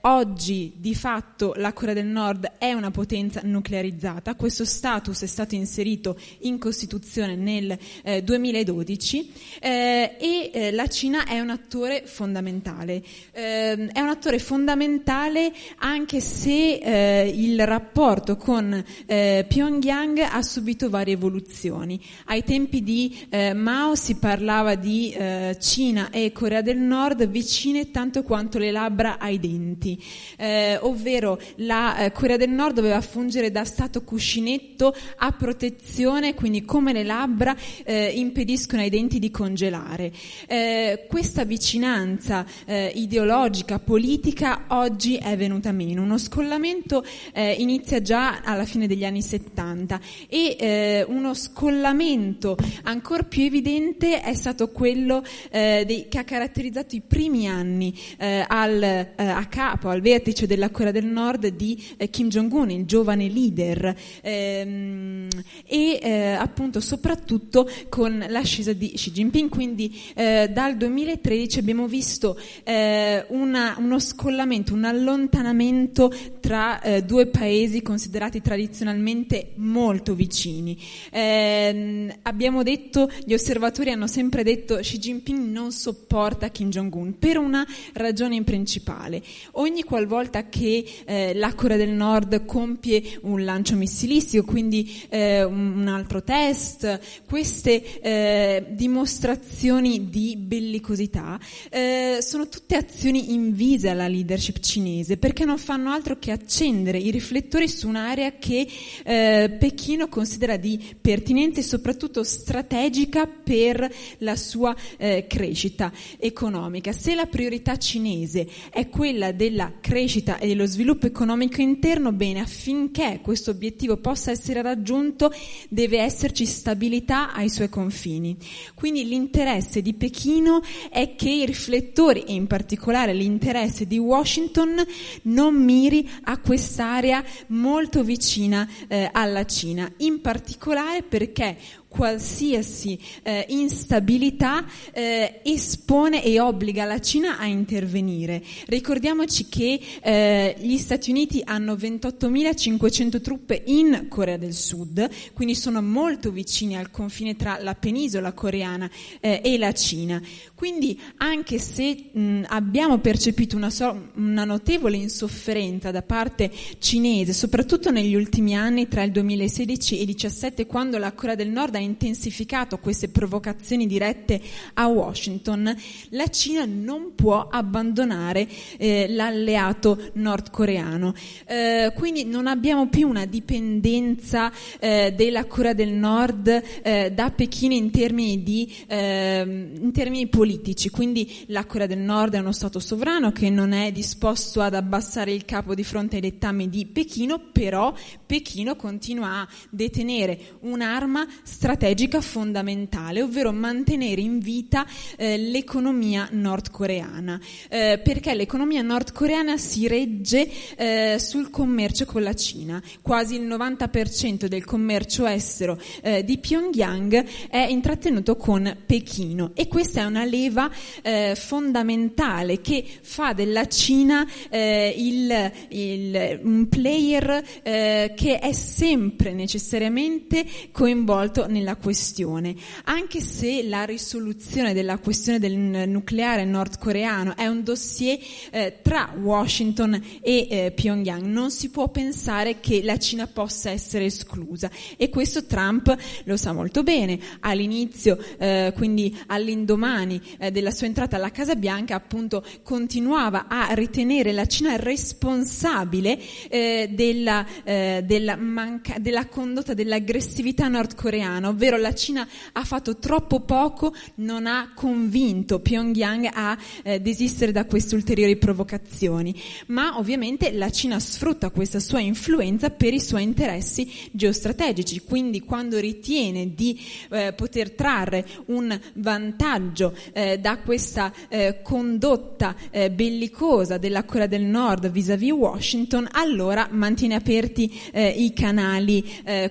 Oggi di fatto la Corea del Nord è una potenza nuclearizzata, questo status è stato inserito in Costituzione nel eh, 2012 eh, e eh, la Cina è un attore fondamentale. Ehm, è un attore fondamentale anche se eh, il rapporto con eh, Pyongyang ha subito varie evoluzioni. Ai tempi di eh, Mao si parlava di Cina e Corea del Nord vicine tanto quanto le labbra ai denti diritti, eh, ovvero la eh, Corea del Nord doveva fungere da stato cuscinetto a protezione, quindi come le labbra eh, impediscono ai denti di congelare. Eh, questa vicinanza eh, ideologica, politica, oggi è venuta meno. Uno scollamento eh, inizia già alla fine degli anni 70 e uno scollamento ancora più evidente è stato quello dei, che ha caratterizzato i primi anni al, a capo al vertice della Corea del Nord di eh, Kim Jong-un, il giovane leader, ehm, e eh, appunto soprattutto con l'ascesa di Xi Jinping. Quindi eh, dal 2013 abbiamo visto eh, una, uno scollamento, un allontanamento tra eh, due paesi considerati tradizionalmente molto vicini. Ehm, abbiamo detto, gli osservatori hanno sempre detto Xi Jinping non sopporta Kim Jong-un per una ragione principale. Ogni ogni qualvolta che eh, la Corea del Nord compie un lancio missilistico, quindi eh, un altro test, queste eh, dimostrazioni di bellicosità eh, sono tutte azioni invise alla leadership cinese perché non fanno altro che accendere i riflettori su un'area che eh, Pechino considera di pertinenza e soprattutto strategica per la sua eh, crescita economica. Se la priorità cinese è quella della della crescita e dello sviluppo economico interno, bene, affinché questo obiettivo possa essere raggiunto deve esserci stabilità ai suoi confini. Quindi l'interesse di Pechino è che i riflettori, e in particolare l'interesse di Washington, non miri a quest'area molto vicina eh, alla Cina, in particolare perché qualsiasi eh, instabilità eh, espone e obbliga la Cina a intervenire. Ricordiamoci che eh, gli Stati Uniti hanno 28.500 truppe in Corea del Sud, quindi sono molto vicini al confine tra la penisola coreana eh, e la Cina. Quindi anche se mh, abbiamo percepito una, so- una notevole insofferenza da parte cinese, soprattutto negli ultimi anni tra il 2016 e il 2017, quando la Corea del Nord ha intensificato queste provocazioni dirette a Washington, la Cina non può abbandonare eh, l'alleato nordcoreano. Eh, quindi non abbiamo più una dipendenza eh, della Corea del Nord eh, da Pechino in termini, di, ehm, in termini politici, quindi la Corea del Nord è uno Stato sovrano che non è disposto ad abbassare il capo di fronte ai dettami di Pechino, però Pechino continua a detenere un'arma strategica fondamentale, ovvero mantenere in vita eh, l'economia nordcoreana, eh, perché l'economia nordcoreana si regge eh, sul commercio con la Cina. Quasi il 90% del commercio estero eh, di Pyongyang è intrattenuto con Pechino e questa è una leva eh, fondamentale che fa della Cina eh, il, il, un player che è sempre necessariamente coinvolto nella questione, anche se la risoluzione della questione del nucleare nordcoreano è un dossier eh, tra Washington e eh, Pyongyang, non si può pensare che la Cina possa essere esclusa e questo Trump lo sa molto bene. All'inizio, eh, quindi all'indomani eh, della sua entrata alla Casa Bianca, appunto continuava a ritenere la Cina responsabile eh, della, eh, della, manca- della condotta dell'aggressività nordcoreana, ovvero la Cina ha fatto troppo poco, non ha convinto Pyongyang a eh, desistere da queste ulteriori provocazioni, ma ovviamente la Cina sfrutta questa sua influenza per i suoi interessi geostrategici, quindi quando ritiene di eh, poter trarre un vantaggio eh, da questa eh, condotta eh, bellicosa della Corea del Nord vis-à-vis Washington, allora mantiene aperti eh, i canali,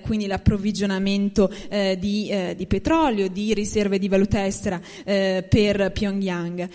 quindi l'approvvigionamento di, di, petrolio, di riserve di valuta estera per Pyongyang.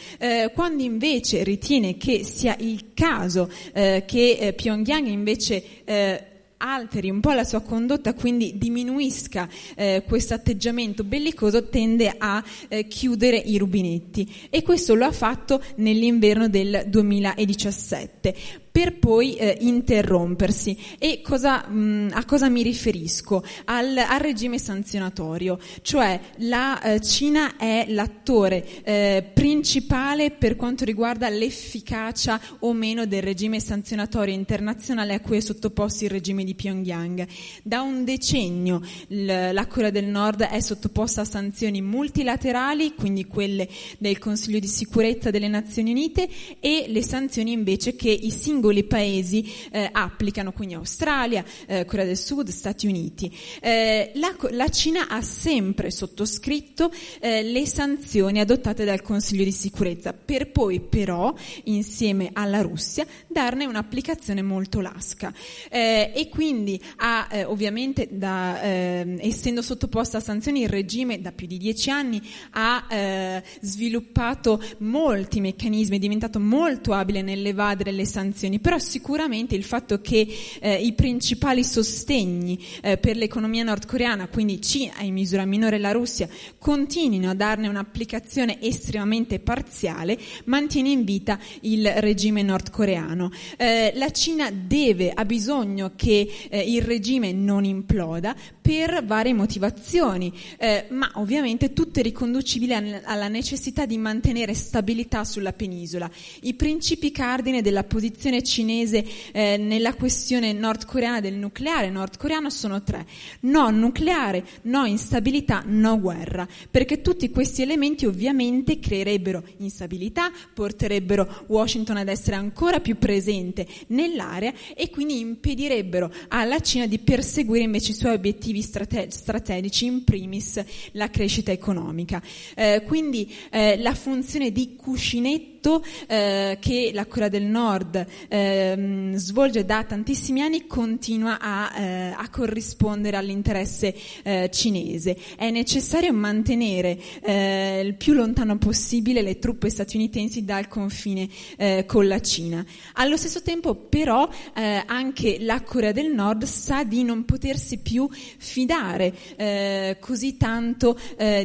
quando invece ritiene che sia il caso eh, che eh, Pyongyang invece eh, alteri un po' la sua condotta, quindi diminuisca eh, questo atteggiamento bellicoso, tende a eh, chiudere i rubinetti. E questo lo ha fatto nell'inverno del 2017 per poi eh, interrompersi. E cosa, mh, a cosa mi riferisco? Al, al regime sanzionatorio, cioè la eh, Cina è l'attore eh, principale per quanto riguarda l'efficacia o meno del regime sanzionatorio internazionale a cui è sottoposto il regime di Pyongyang. Da un decennio l- la Corea del Nord è sottoposta a sanzioni multilaterali, quindi quelle del Consiglio di sicurezza delle Nazioni Unite, e le sanzioni invece che i singoli singoli paesi eh, applicano, quindi Australia, eh, Corea del Sud, Stati Uniti. Eh, la, la, Cina ha sempre sottoscritto eh, le sanzioni adottate dal Consiglio di sicurezza, per poi però, insieme alla Russia, darne un'applicazione molto lasca. Eh, e quindi ha eh, ovviamente, da, essendo sottoposta a sanzioni, il regime da più di dieci anni ha sviluppato molti meccanismi, è diventato molto abile nell'evadere le sanzioni anni, però sicuramente il fatto che eh, i principali sostegni eh, per l'economia nordcoreana, quindi Cina in misura minore la Russia, continuino a darne un'applicazione estremamente parziale, mantiene in vita il regime nordcoreano. Eh, la Cina deve, ha bisogno che eh, il regime non imploda per varie motivazioni, eh, ma ovviamente tutte riconducibili alla necessità di mantenere stabilità sulla penisola. I principi cardine della posizione cinese eh, nella questione nordcoreana del nucleare nordcoreano sono tre. No nucleare, no instabilità, no guerra, perché tutti questi elementi ovviamente creerebbero instabilità, porterebbero Washington ad essere ancora più presente nell'area e quindi impedirebbero alla Cina di perseguire invece i suoi obiettivi strate- strategici, in primis la crescita economica. Eh, quindi eh, la funzione di cuscinetto eh, che la Corea del Nord eh, svolge da tantissimi anni continua a, eh, a corrispondere all'interesse eh, cinese. È necessario mantenere eh, il più lontano possibile le truppe statunitensi dal confine eh, con la Cina. Allo stesso tempo però anche la Corea del Nord sa di non potersi più fidare così tanto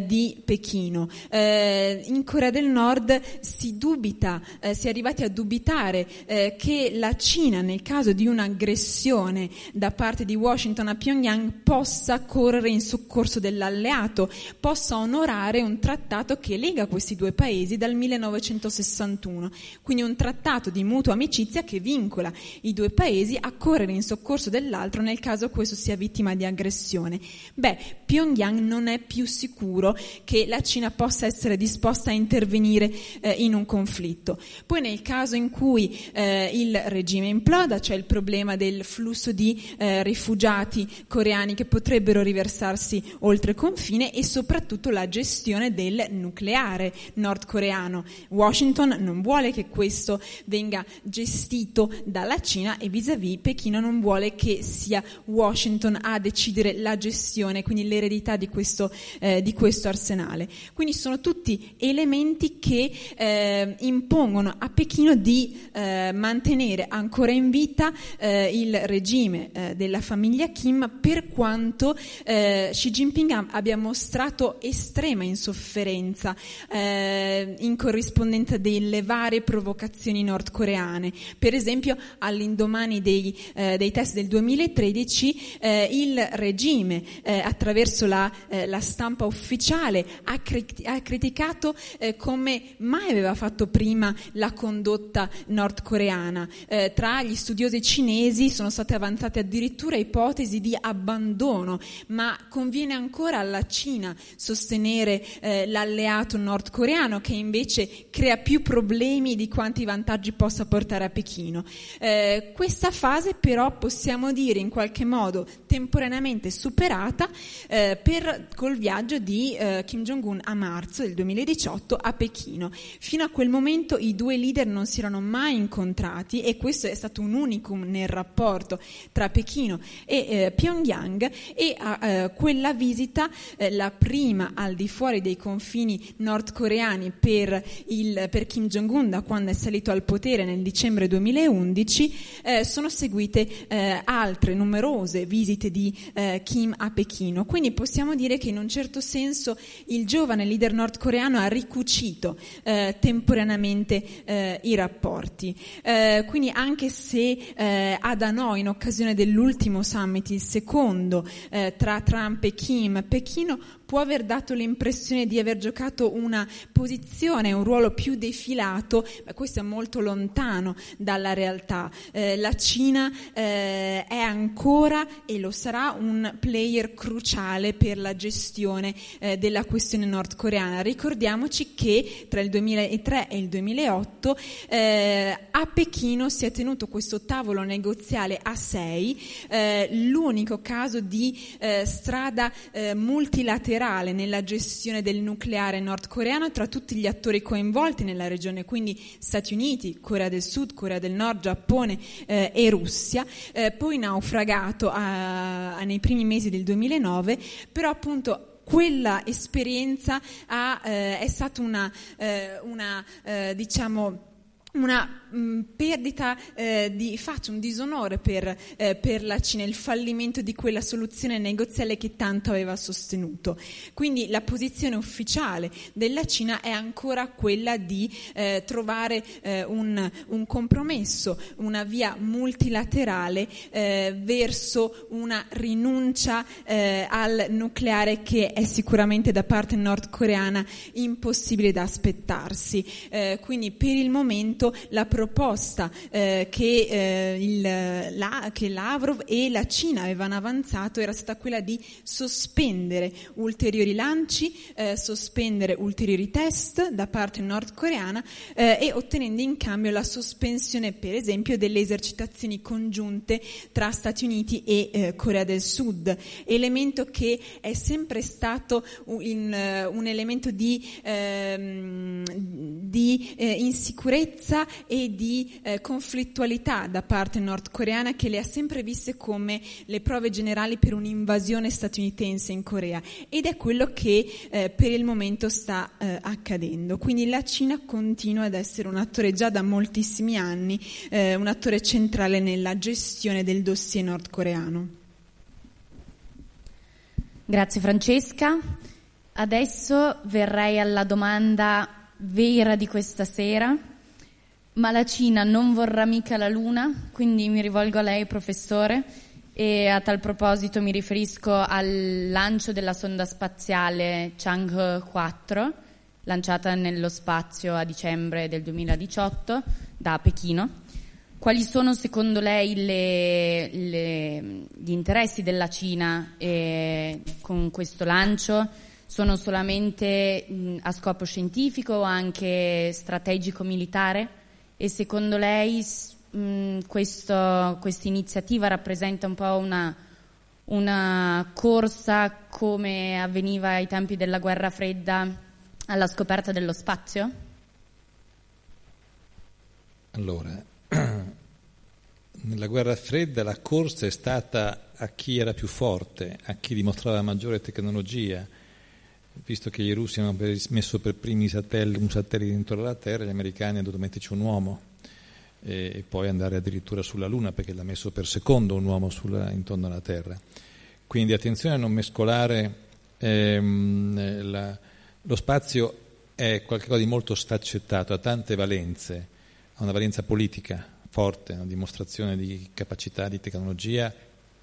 di Pechino. in Corea del Nord si dubita eh, si è arrivati a dubitare eh, la Cina, nel caso di un'aggressione da parte di Washington a Pyongyang, possa correre in soccorso dell'alleato, possa onorare un trattato che lega questi due paesi dal 1961. Quindi un trattato di mutua amicizia che vincola i due paesi a correre in soccorso dell'altro nel caso questo sia vittima di aggressione. Beh, Pyongyang non è più sicuro che la Cina possa essere disposta a intervenire eh, in un conflitto conflitto. Poi nel caso in cui eh, il regime imploda, c'è il problema del flusso di eh, rifugiati coreani che potrebbero riversarsi oltre confine e soprattutto la gestione del nucleare nordcoreano. Washington non vuole che questo venga gestito dalla Cina e vis-à-vis Pechino non vuole che sia Washington a decidere la gestione, quindi l'eredità di questo, eh, di questo arsenale. Quindi sono tutti elementi che eh, impongono a Pechino di eh, mantenere ancora in vita eh, il regime eh, della famiglia Kim per quanto eh, Xi Jinping abbia mostrato estrema insofferenza in corrispondenza delle varie provocazioni nordcoreane. Per esempio, all'indomani dei, dei test del 2013, il regime, attraverso la, la stampa ufficiale, ha, cri- ha criticato eh, come mai aveva fatto prima la condotta nordcoreana. Eh, tra gli studiosi cinesi sono state avanzate addirittura ipotesi di abbandono, ma conviene ancora alla Cina sostenere eh, l'alleato nordcoreano che invece crea più problemi di quanti vantaggi possa portare a Pechino. Eh, questa fase però possiamo dire in qualche modo temporaneamente superata eh, per, col viaggio di eh, Kim Jong-un a marzo del 2018 a Pechino. Fino a quel momento i due leader non si erano mai incontrati e questo è stato un unicum nel rapporto tra Pechino e eh, Pyongyang e a eh, quella visita, eh, la prima al di fuori dei confini nordcoreani per, il, per, Kim Jong-un da quando è salito al potere nel dicembre 2011, eh, sono seguite eh, altre numerose visite di eh, Kim a Pechino. Quindi possiamo dire che in un certo senso il giovane leader nordcoreano ha ricucito temporaneamente i rapporti. Eh, quindi anche se eh, ad Hanoi, in occasione dell'ultimo summit, il secondo eh, tra Trump e Kim, Pechino può aver dato l'impressione di aver giocato una posizione, un ruolo più defilato, ma questo è molto lontano dalla realtà. Eh, la Cina eh, è ancora e lo sarà un player cruciale per la gestione eh, della questione nordcoreana. Ricordiamoci che tra il 2003 e il 2008 eh, a Pechino si è tenuto questo tavolo negoziale a sei, eh, l'unico caso di eh, strada multilaterale bilaterale nella gestione del nucleare nordcoreano tra tutti gli attori coinvolti nella regione, quindi Stati Uniti, Corea del Sud, Corea del Nord, Giappone eh, e Russia, eh, poi naufragato a, a, nei primi mesi del 2009, però appunto quella esperienza ha, eh, è stata una, eh, una eh, diciamo, una mh, mm, perdita eh, di faccia, un disonore per, eh, per, la Cina, il fallimento di quella soluzione negoziale che tanto aveva sostenuto. Quindi la posizione ufficiale della Cina è ancora quella di eh, trovare eh, un, un, compromesso, una via multilaterale eh, verso una rinuncia eh, al nucleare che è sicuramente da parte nordcoreana impossibile da aspettarsi. quindi per il momento la proposta eh, che, eh, il, la, che Lavrov e la Cina avevano avanzato era stata quella di sospendere ulteriori lanci, eh, sospendere ulteriori test da parte nordcoreana eh, e ottenendo in cambio la sospensione, per esempio, delle esercitazioni congiunte tra Stati Uniti e eh, Corea del Sud, elemento che è sempre stato un, un elemento di, ehm, di eh, insicurezza e di eh, conflittualità da parte nordcoreana che le ha sempre viste come le prove generali per un'invasione statunitense in Corea ed è quello che eh, per il momento sta eh, accadendo. Quindi la Cina continua ad essere un attore già da moltissimi anni, eh, un attore centrale nella gestione del dossier nordcoreano. Grazie Francesca. Adesso verrei alla domanda vera di questa sera ma la Cina non vorrà mica la Luna, quindi mi rivolgo a lei, professore, e a tal proposito mi riferisco al lancio della sonda spaziale Chang'e 4, lanciata nello spazio a dicembre del 2018 da Pechino. Quali sono secondo lei le, le, gli interessi della Cina eh, con questo lancio? sono solamente mh, a scopo scientifico o anche strategico militare? E secondo lei questa iniziativa rappresenta un po' una, una corsa come avveniva ai tempi della guerra fredda alla scoperta dello spazio? Allora, nella guerra fredda la corsa è stata a chi era più forte, a chi dimostrava maggiore tecnologia, visto che i russi hanno messo per primi satelliti, un satellite dentro la Terra, gli americani hanno dovuto metterci un uomo e, e, poi andare addirittura sulla Luna perché l'ha messo per secondo un uomo sulla, intorno alla Terra. Quindi attenzione a non mescolare ehm, la, lo spazio è qualcosa di molto sfaccettato, ha tante valenze, ha una valenza politica forte, una dimostrazione di capacità di tecnologia,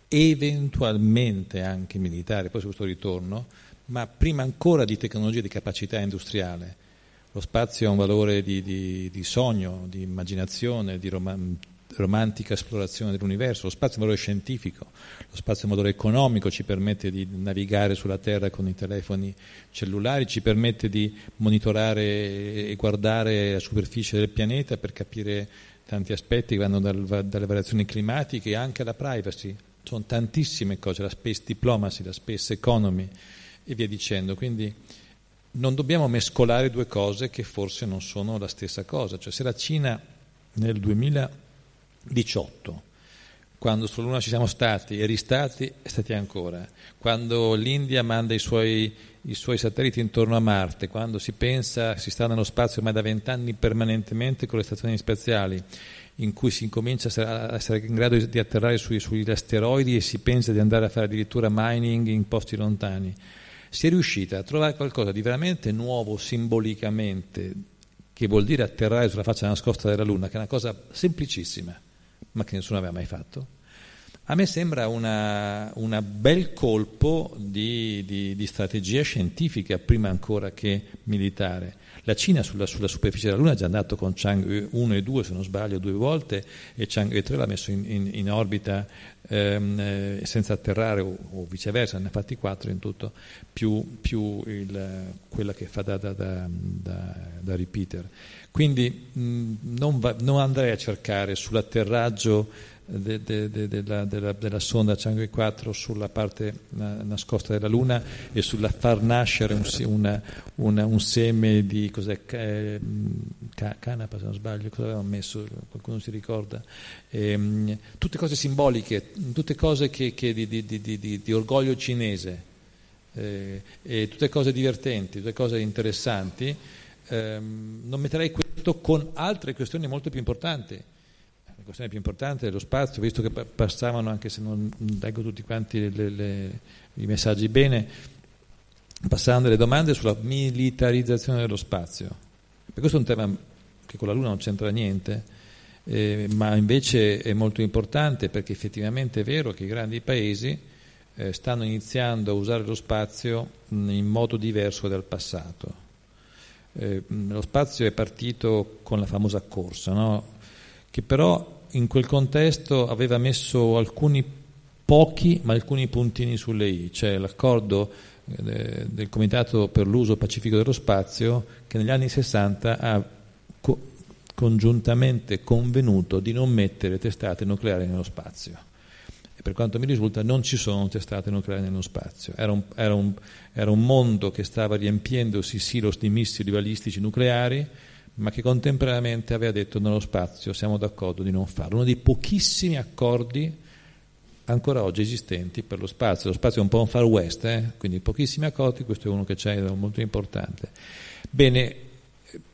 eventualmente anche militare, poi su questo ritorno, ma prima ancora di tecnologia di capacità industriale. Lo spazio ha un valore di, di, di sogno, di immaginazione, di rom- romantica esplorazione dell'universo, lo spazio è un valore scientifico, lo spazio è un valore economico, ci permette di navigare sulla Terra con i telefoni cellulari, ci permette di monitorare e guardare la superficie del pianeta per capire tanti aspetti che vanno dal, dalle variazioni climatiche anche alla privacy. Sono tantissime cose, la space diplomacy, la space economy e via dicendo. Quindi non dobbiamo mescolare due cose che forse non sono la stessa cosa. Cioè se la Cina nel 2018, quando sulla Luna ci siamo stati e ristati, e stati ancora, quando l'India manda i suoi, i suoi satelliti intorno a Marte, quando si pensa, si sta nello spazio ormai da vent'anni permanentemente con le stazioni spaziali, in cui si incomincia a essere in grado di atterrare sui, sugli asteroidi e si pensa di andare a fare addirittura mining in posti lontani si è riuscita a trovare qualcosa di veramente nuovo simbolicamente, che vuol dire atterrare sulla faccia nascosta della Luna, che è una cosa semplicissima, ma che nessuno aveva mai fatto. A me sembra un bel colpo di, di, di, strategia scientifica, prima ancora che militare. La Cina sulla, sulla, superficie della Luna è già andato con Chang'e 1 e 2, se non sbaglio, due volte, e Chang'e 3 l'ha messo in, in, in orbita ehm, eh, senza atterrare, o, o, viceversa, ne ha fatti quattro in tutto, più, più il, quella che fa da, da, da, da repeater. Quindi mh, non, va, non andrei a cercare sull'atterraggio de, de, de, della, della, della, sonda Chang'e 4 sulla parte nascosta della Luna e sulla far nascere un, una, una, un seme di eh, canapa se non sbaglio, cosa avevamo messo, qualcuno si ricorda, e, ehm, tutte cose simboliche, tutte cose che, che di, di, di, di, orgoglio cinese, eh, e tutte cose divertenti, tutte cose interessanti. Eh, non metterei questo con altre questioni molto più importanti questione più importante è lo spazio, visto che passavano, anche se non leggo tutti quanti le, le, i messaggi bene, passavano delle domande sulla militarizzazione dello spazio. E questo è un tema che con la Luna non c'entra niente, eh, ma invece è molto importante perché effettivamente è vero che i grandi paesi eh, stanno iniziando a usare lo spazio in modo diverso dal passato. Eh, lo spazio è partito con la famosa corsa, no? che però in quel contesto aveva messo alcuni pochi ma alcuni puntini sulle i, cioè l'accordo eh, del Comitato per l'uso pacifico dello spazio che negli anni 60 ha co- congiuntamente convenuto di non mettere testate nucleari nello spazio. E per quanto mi risulta non ci sono testate nucleari nello spazio. Era un, era un, era un mondo che stava riempiendosi silos di missili balistici nucleari ma che contemporaneamente aveva detto nello spazio siamo d'accordo di non farlo. Uno dei pochissimi accordi ancora oggi esistenti per lo spazio. Lo spazio è un po' un far west, eh? quindi pochissimi accordi, questo è uno che c'è, è molto importante. Bene,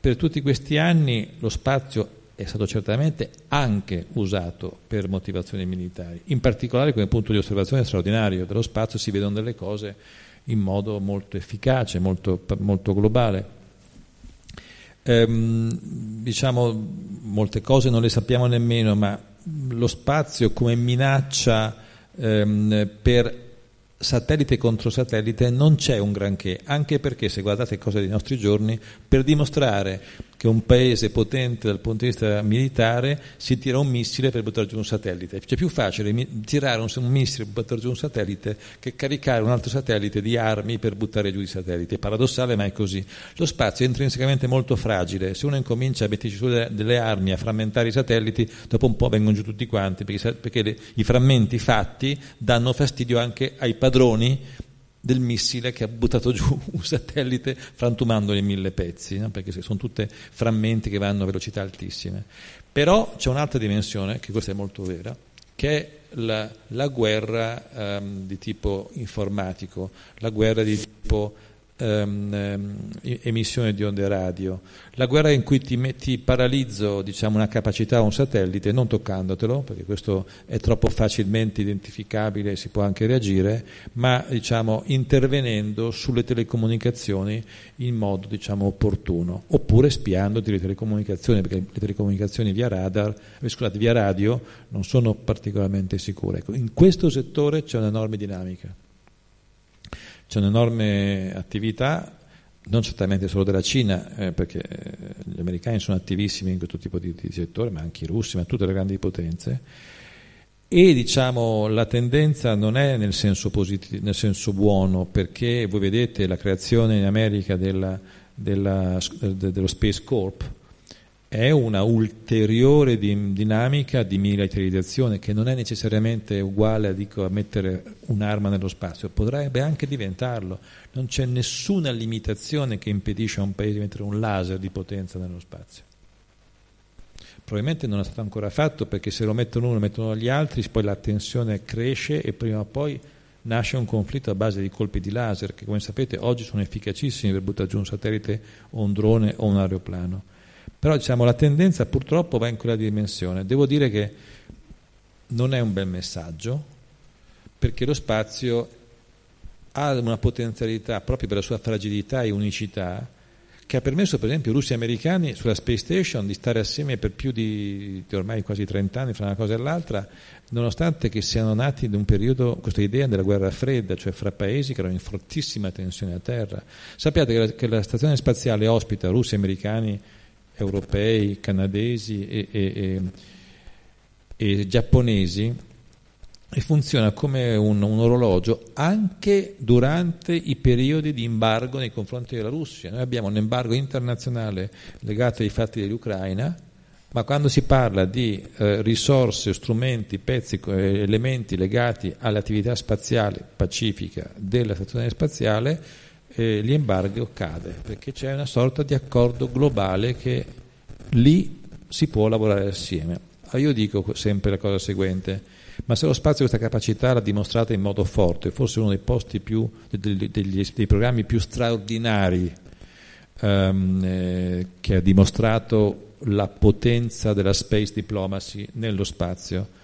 per tutti questi anni lo spazio è stato certamente anche usato per motivazioni militari, in particolare come punto di osservazione straordinario dello spazio si vedono delle cose in modo molto efficace, molto, molto globale. Ehm, diciamo, molte cose non le sappiamo nemmeno, ma lo spazio come minaccia ehm, per satellite contro satellite non c'è un granché, anche perché se guardate cose dei nostri giorni, per dimostrare che un paese potente dal punto di vista militare si tira un missile per buttare giù un satellite. Cioè è più facile tirare un, missile per buttare giù un satellite che caricare un altro satellite di armi per buttare giù i satelliti. È paradossale, ma è così. Lo spazio è intrinsecamente molto fragile. Se uno incomincia a metterci su delle, delle armi, a frammentare i satelliti, dopo un po' vengono giù tutti quanti, perché, perché le, i frammenti fatti danno fastidio anche ai padroni del missile che ha buttato giù un satellite frantumandolo in mille pezzi, no? perché sono tutte frammenti che vanno a velocità altissime. Però c'è un'altra dimensione, che questa è molto vera, che è la, la guerra um, di tipo informatico, la guerra di tipo um, emissione di onde radio, la guerra in cui ti, metti, paralizzo diciamo, una capacità o un satellite non toccandotelo, perché questo è troppo facilmente identificabile e si può anche reagire, ma diciamo, intervenendo sulle telecomunicazioni in modo diciamo, opportuno, oppure spiandoti le telecomunicazioni, perché le telecomunicazioni via radar, eh, scusate, via radio non sono particolarmente sicure. Ecco, in questo settore c'è un'enorme dinamica. C'è un'enorme attività, non certamente solo della Cina, eh, perché eh, gli americani sono attivissimi in questo tipo di, di, settore, ma anche i russi, ma tutte le grandi potenze. E diciamo la tendenza non è nel senso, positivo, nel senso buono, perché voi vedete la creazione in America della, della, dello Space Corp, è una ulteriore dinamica di militarizzazione che non è necessariamente uguale dico, a, mettere un'arma nello spazio, potrebbe anche diventarlo. Non c'è nessuna limitazione che impedisce a un paese di mettere un laser di potenza nello spazio. Probabilmente non è stato ancora fatto perché se lo mettono uno e mettono gli altri, poi la tensione cresce e prima o poi nasce un conflitto a base di colpi di laser che come sapete oggi sono efficacissimi per buttare giù un satellite o un drone o un aeroplano però diciamo, la tendenza purtroppo va in quella dimensione. Devo dire che non è un bel messaggio, perché lo spazio ha una potenzialità proprio per la sua fragilità e unicità che ha permesso per esempio ai russi e americani sulla Space Station di stare assieme per più di, di, ormai quasi 30 anni fra una cosa e l'altra, nonostante che siano nati in un periodo, questa idea della guerra fredda, cioè fra paesi che erano in fortissima tensione a terra. Sappiate che la, che la stazione spaziale ospita russi e americani europei, canadesi e, e, e, e giapponesi e funziona come un, un, orologio anche durante i periodi di embargo nei confronti della Russia. Noi abbiamo un embargo internazionale legato ai fatti dell'Ucraina, ma quando si parla di eh, risorse, strumenti, pezzi, eh, elementi legati all'attività spaziale pacifica della stazione spaziale, eh, l'embargo cade, perché c'è una sorta di accordo globale che lì si può lavorare assieme. Allora io dico sempre la cosa seguente, ma se lo spazio questa capacità l'ha dimostrata in modo forte, forse uno dei posti più, degli, degli, dei programmi più straordinari um, eh, che ha dimostrato la potenza della space diplomacy nello spazio,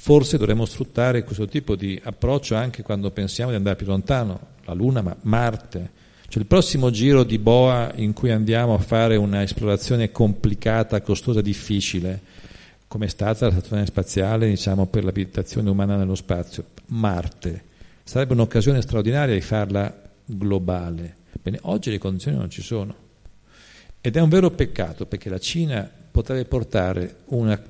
forse dovremmo sfruttare questo tipo di approccio anche quando pensiamo di andare più lontano, la Luna, ma Marte. Cioè il prossimo giro di Boa in cui andiamo a fare un'esplorazione complicata, costosa, difficile, come è stata la stazione spaziale diciamo, per l'abitazione umana nello spazio, Marte, sarebbe un'occasione straordinaria di farla globale. Bene, oggi le condizioni non ci sono. Ed è un vero peccato perché la Cina potrebbe portare una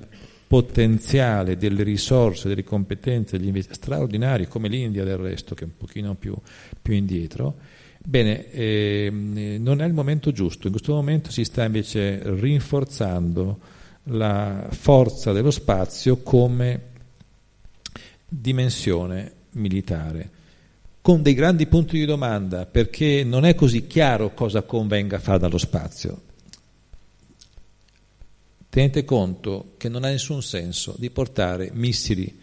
potenziale delle risorse, delle competenze, degli investimenti straordinari, come l'India del resto, che è un pochino più, più indietro, bene, eh, non è il momento giusto. In questo momento si sta invece rinforzando la forza dello spazio come dimensione militare, con dei grandi punti di domanda, perché non è così chiaro cosa convenga fare dallo spazio tenete conto che non ha nessun senso di portare missili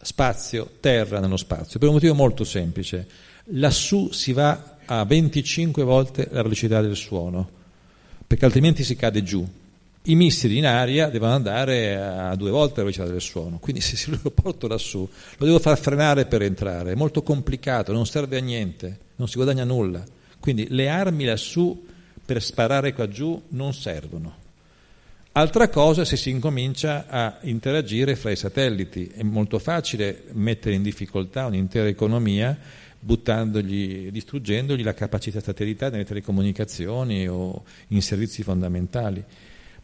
spazio-terra nello spazio, per un motivo molto semplice. Lassù si va a 25 volte la velocità del suono, perché altrimenti si cade giù. I missili in aria devono andare a due volte la velocità del suono, quindi se lo porto lassù lo devo far frenare per entrare, è molto complicato, non serve a niente, non si guadagna nulla. Quindi le armi lassù per sparare qua giù non servono. Altra cosa se si incomincia a interagire fra i satelliti. È molto facile mettere in difficoltà un'intera economia buttandogli, distruggendogli la capacità satellitare nelle telecomunicazioni o in servizi fondamentali.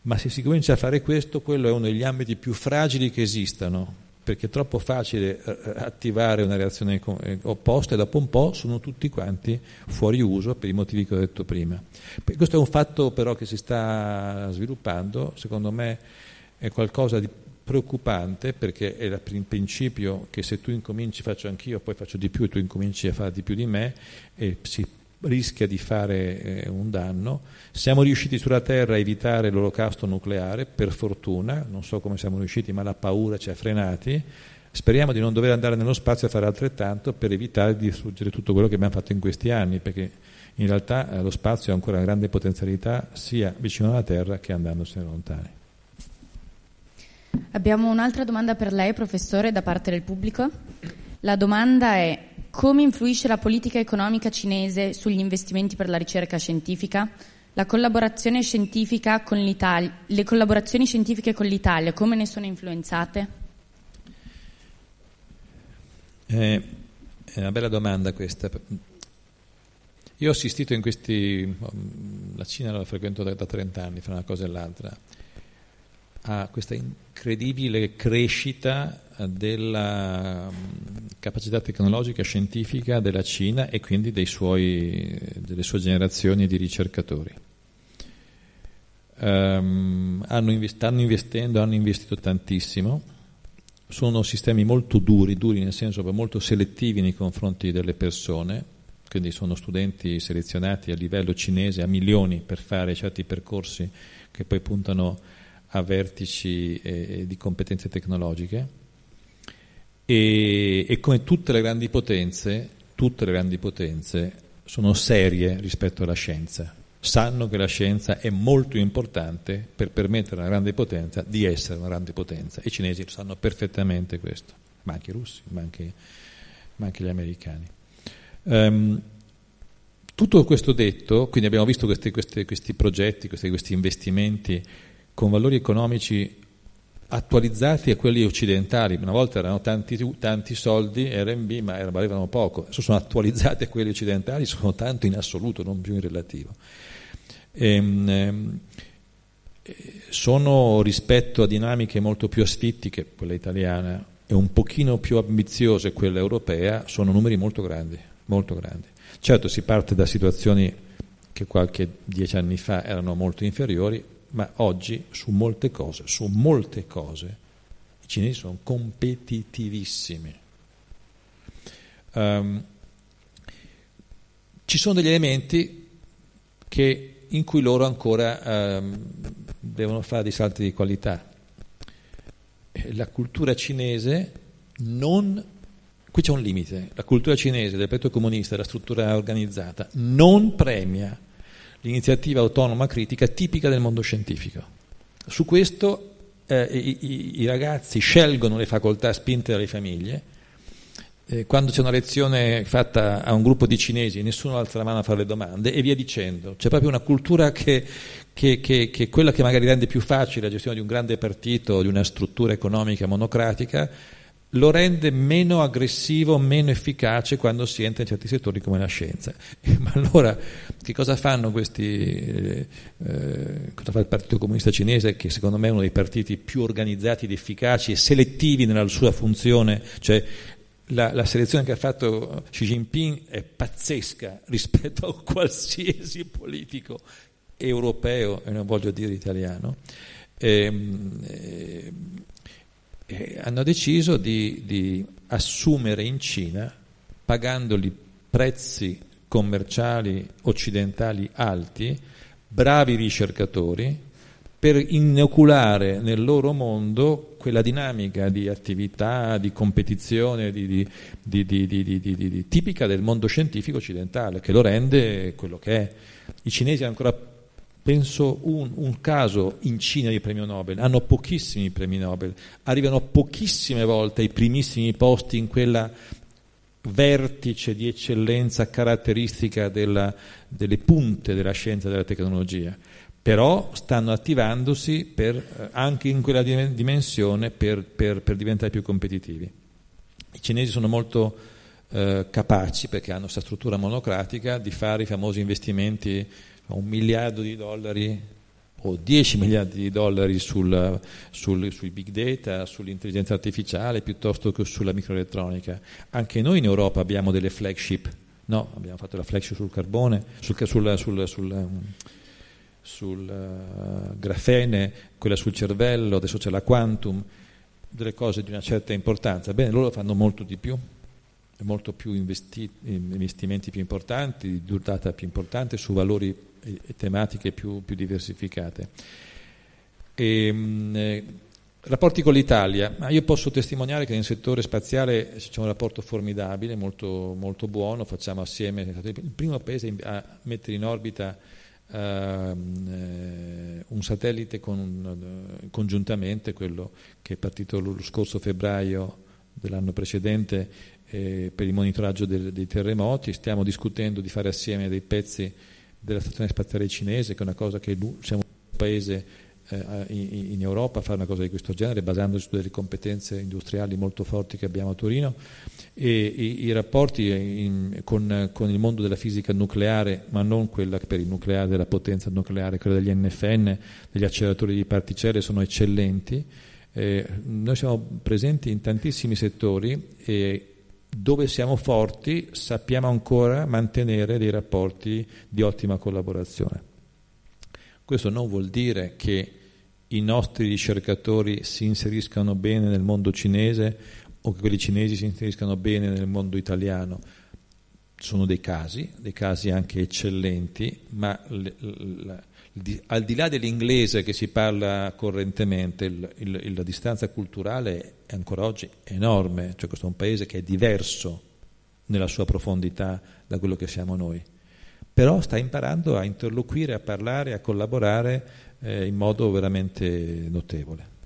Ma se si comincia a fare questo, quello è uno degli ambiti più fragili che esistano, perché è troppo facile eh, eh, attivare una reazione eh, opposta e dopo un po' sono tutti quanti fuori uso per i motivi che ho detto prima. Questo è un fatto però che si sta sviluppando, secondo me è qualcosa di preoccupante perché è il principio che se tu incominci faccio anch'io, poi faccio di più e tu incominci a fare di più di me e si rischia di fare eh, un danno. Siamo riusciti sulla Terra a evitare l'olocausto nucleare, per fortuna, non so come siamo riusciti, ma la paura ci ha frenati. Speriamo di non dover andare nello spazio a fare altrettanto per evitare di distruggere tutto quello che abbiamo fatto in questi anni, perché in realtà eh, lo spazio ha ancora una grande potenzialità sia vicino alla Terra che andandosene lontani. Abbiamo un'altra domanda per lei, professore, da parte del pubblico. La domanda è come influisce la politica economica cinese sugli investimenti per la ricerca scientifica? La collaborazione scientifica con l'Italia, le collaborazioni scientifiche con l'Italia, come ne sono influenzate? Eh, è una bella domanda questa. Io ho assistito in questi, la Cina la frequento da, da 30 anni, fra una cosa e l'altra, a questa incredibile crescita della mm, capacità tecnologica e scientifica della Cina e quindi suoi, delle sue generazioni di ricercatori. Um, hanno invest- stanno investendo, hanno investito tantissimo, sono sistemi molto duri, duri nel senso molto selettivi nei confronti delle persone, quindi sono studenti selezionati a livello cinese a milioni per fare certi percorsi che poi puntano a vertici eh, di competenze tecnologiche e, e, come tutte le grandi potenze, tutte le grandi potenze sono serie rispetto alla scienza, sanno che la scienza è molto importante per permettere a una grande potenza di essere una grande potenza. I cinesi lo sanno perfettamente questo, ma anche i russi, ma anche, ma anche gli americani. Um, tutto questo detto, quindi abbiamo visto questi, questi, questi progetti, questi, questi investimenti con valori economici attualizzati a quelli occidentali. Una volta erano tanti, tanti soldi RMB, ma valevano poco. Adesso sono attualizzati a quelli occidentali, sono tanto in assoluto, non più in relativo. E, ehm, ehm, sono rispetto a dinamiche molto più asfittiche, quella italiana, e un pochino più ambiziose quella europea, sono numeri molto grandi, molto grandi. Certo si parte da situazioni che qualche dieci anni fa erano molto inferiori, ma oggi su molte cose, su molte cose, i cinesi sono competitivissimi. Um, ci sono degli elementi che, in cui loro ancora um, devono fare dei salti di qualità. La cultura cinese non qui c'è un limite, la cultura cinese del petto comunista, della struttura organizzata, non premia l'iniziativa autonoma critica tipica del mondo scientifico. Su questo eh, i, i, ragazzi scelgono le facoltà spinte dalle famiglie. Eh, quando c'è una lezione fatta a un gruppo di cinesi, nessuno alza la mano a fare le domande e via dicendo. C'è proprio una cultura che, che, che, che quella che magari rende più facile la gestione di un grande partito, di una struttura economica monocratica, lo rende meno aggressivo, meno efficace quando si entra in certi settori come la scienza. Ma allora che cosa fanno questi, eh, eh, cosa fa il Partito Comunista Cinese, che secondo me è uno dei partiti più organizzati ed efficaci e selettivi nella sua funzione, cioè la, la, selezione che ha fatto Xi Jinping è pazzesca rispetto a qualsiasi politico europeo, e non voglio dire italiano. E, ehm, e, eh, hanno deciso di, di assumere in Cina, pagandoli prezzi commerciali occidentali alti, bravi ricercatori, per inoculare nel loro mondo quella dinamica di attività, di competizione di, di, di, tipica del mondo scientifico occidentale, che lo rende quello che è. I cinesi hanno ancora penso un, un, caso in Cina di premio Nobel, hanno pochissimi premi Nobel, arrivano pochissime volte ai primissimi posti in quella vertice di eccellenza caratteristica della, delle punte della scienza e della tecnologia, però stanno attivandosi per, eh, anche in quella dimensione per, per, per diventare più competitivi. I cinesi sono molto eh, capaci, perché hanno questa struttura monocratica, di fare i famosi investimenti un miliardo di dollari o 10 miliardi di dollari sul, sul, sui big data, sull'intelligenza artificiale piuttosto che sulla microelettronica. Anche noi in Europa abbiamo delle flagship, no, abbiamo fatto la flagship sul carbone, sul, sul, um, sul uh, grafene, quella sul cervello, adesso c'è la quantum, delle cose di una certa importanza. Bene, loro fanno molto di più, molto più investi- investimenti più importanti, di durata più importante, su valori e, e tematiche più, più, diversificate. E, mh, eh, rapporti con l'Italia, ma io posso testimoniare che nel settore spaziale c'è un rapporto formidabile, molto, molto buono, facciamo assieme, il primo paese a mettere in orbita Uh, un satellite con, uh, congiuntamente, quello che è partito lo scorso febbraio dell'anno precedente eh, per il monitoraggio del, dei terremoti, stiamo discutendo di fare assieme dei pezzi della stazione spaziale cinese, che è una cosa che siamo un paese eh, in, in, Europa a fare una cosa di questo genere, basandosi su delle competenze industriali molto forti che abbiamo a Torino e i, i rapporti in, con, con, il mondo della fisica nucleare, ma non quella per il nucleare della potenza nucleare, quella degli NFN, degli acceleratori di particelle, sono eccellenti. Eh, noi siamo presenti in tantissimi settori e dove siamo forti sappiamo ancora mantenere dei rapporti di ottima collaborazione. Questo non vuol dire che i nostri ricercatori si inseriscano bene nel mondo cinese o che quelli cinesi si inseriscano bene nel mondo italiano. Sono dei casi, dei casi anche eccellenti, ma l, l, l, al di là dell'inglese che si parla correntemente, la distanza culturale è ancora oggi enorme, cioè questo è un paese che è diverso nella sua profondità da quello che siamo noi, però sta imparando a interloquire, a parlare, a collaborare eh, in modo veramente notevole.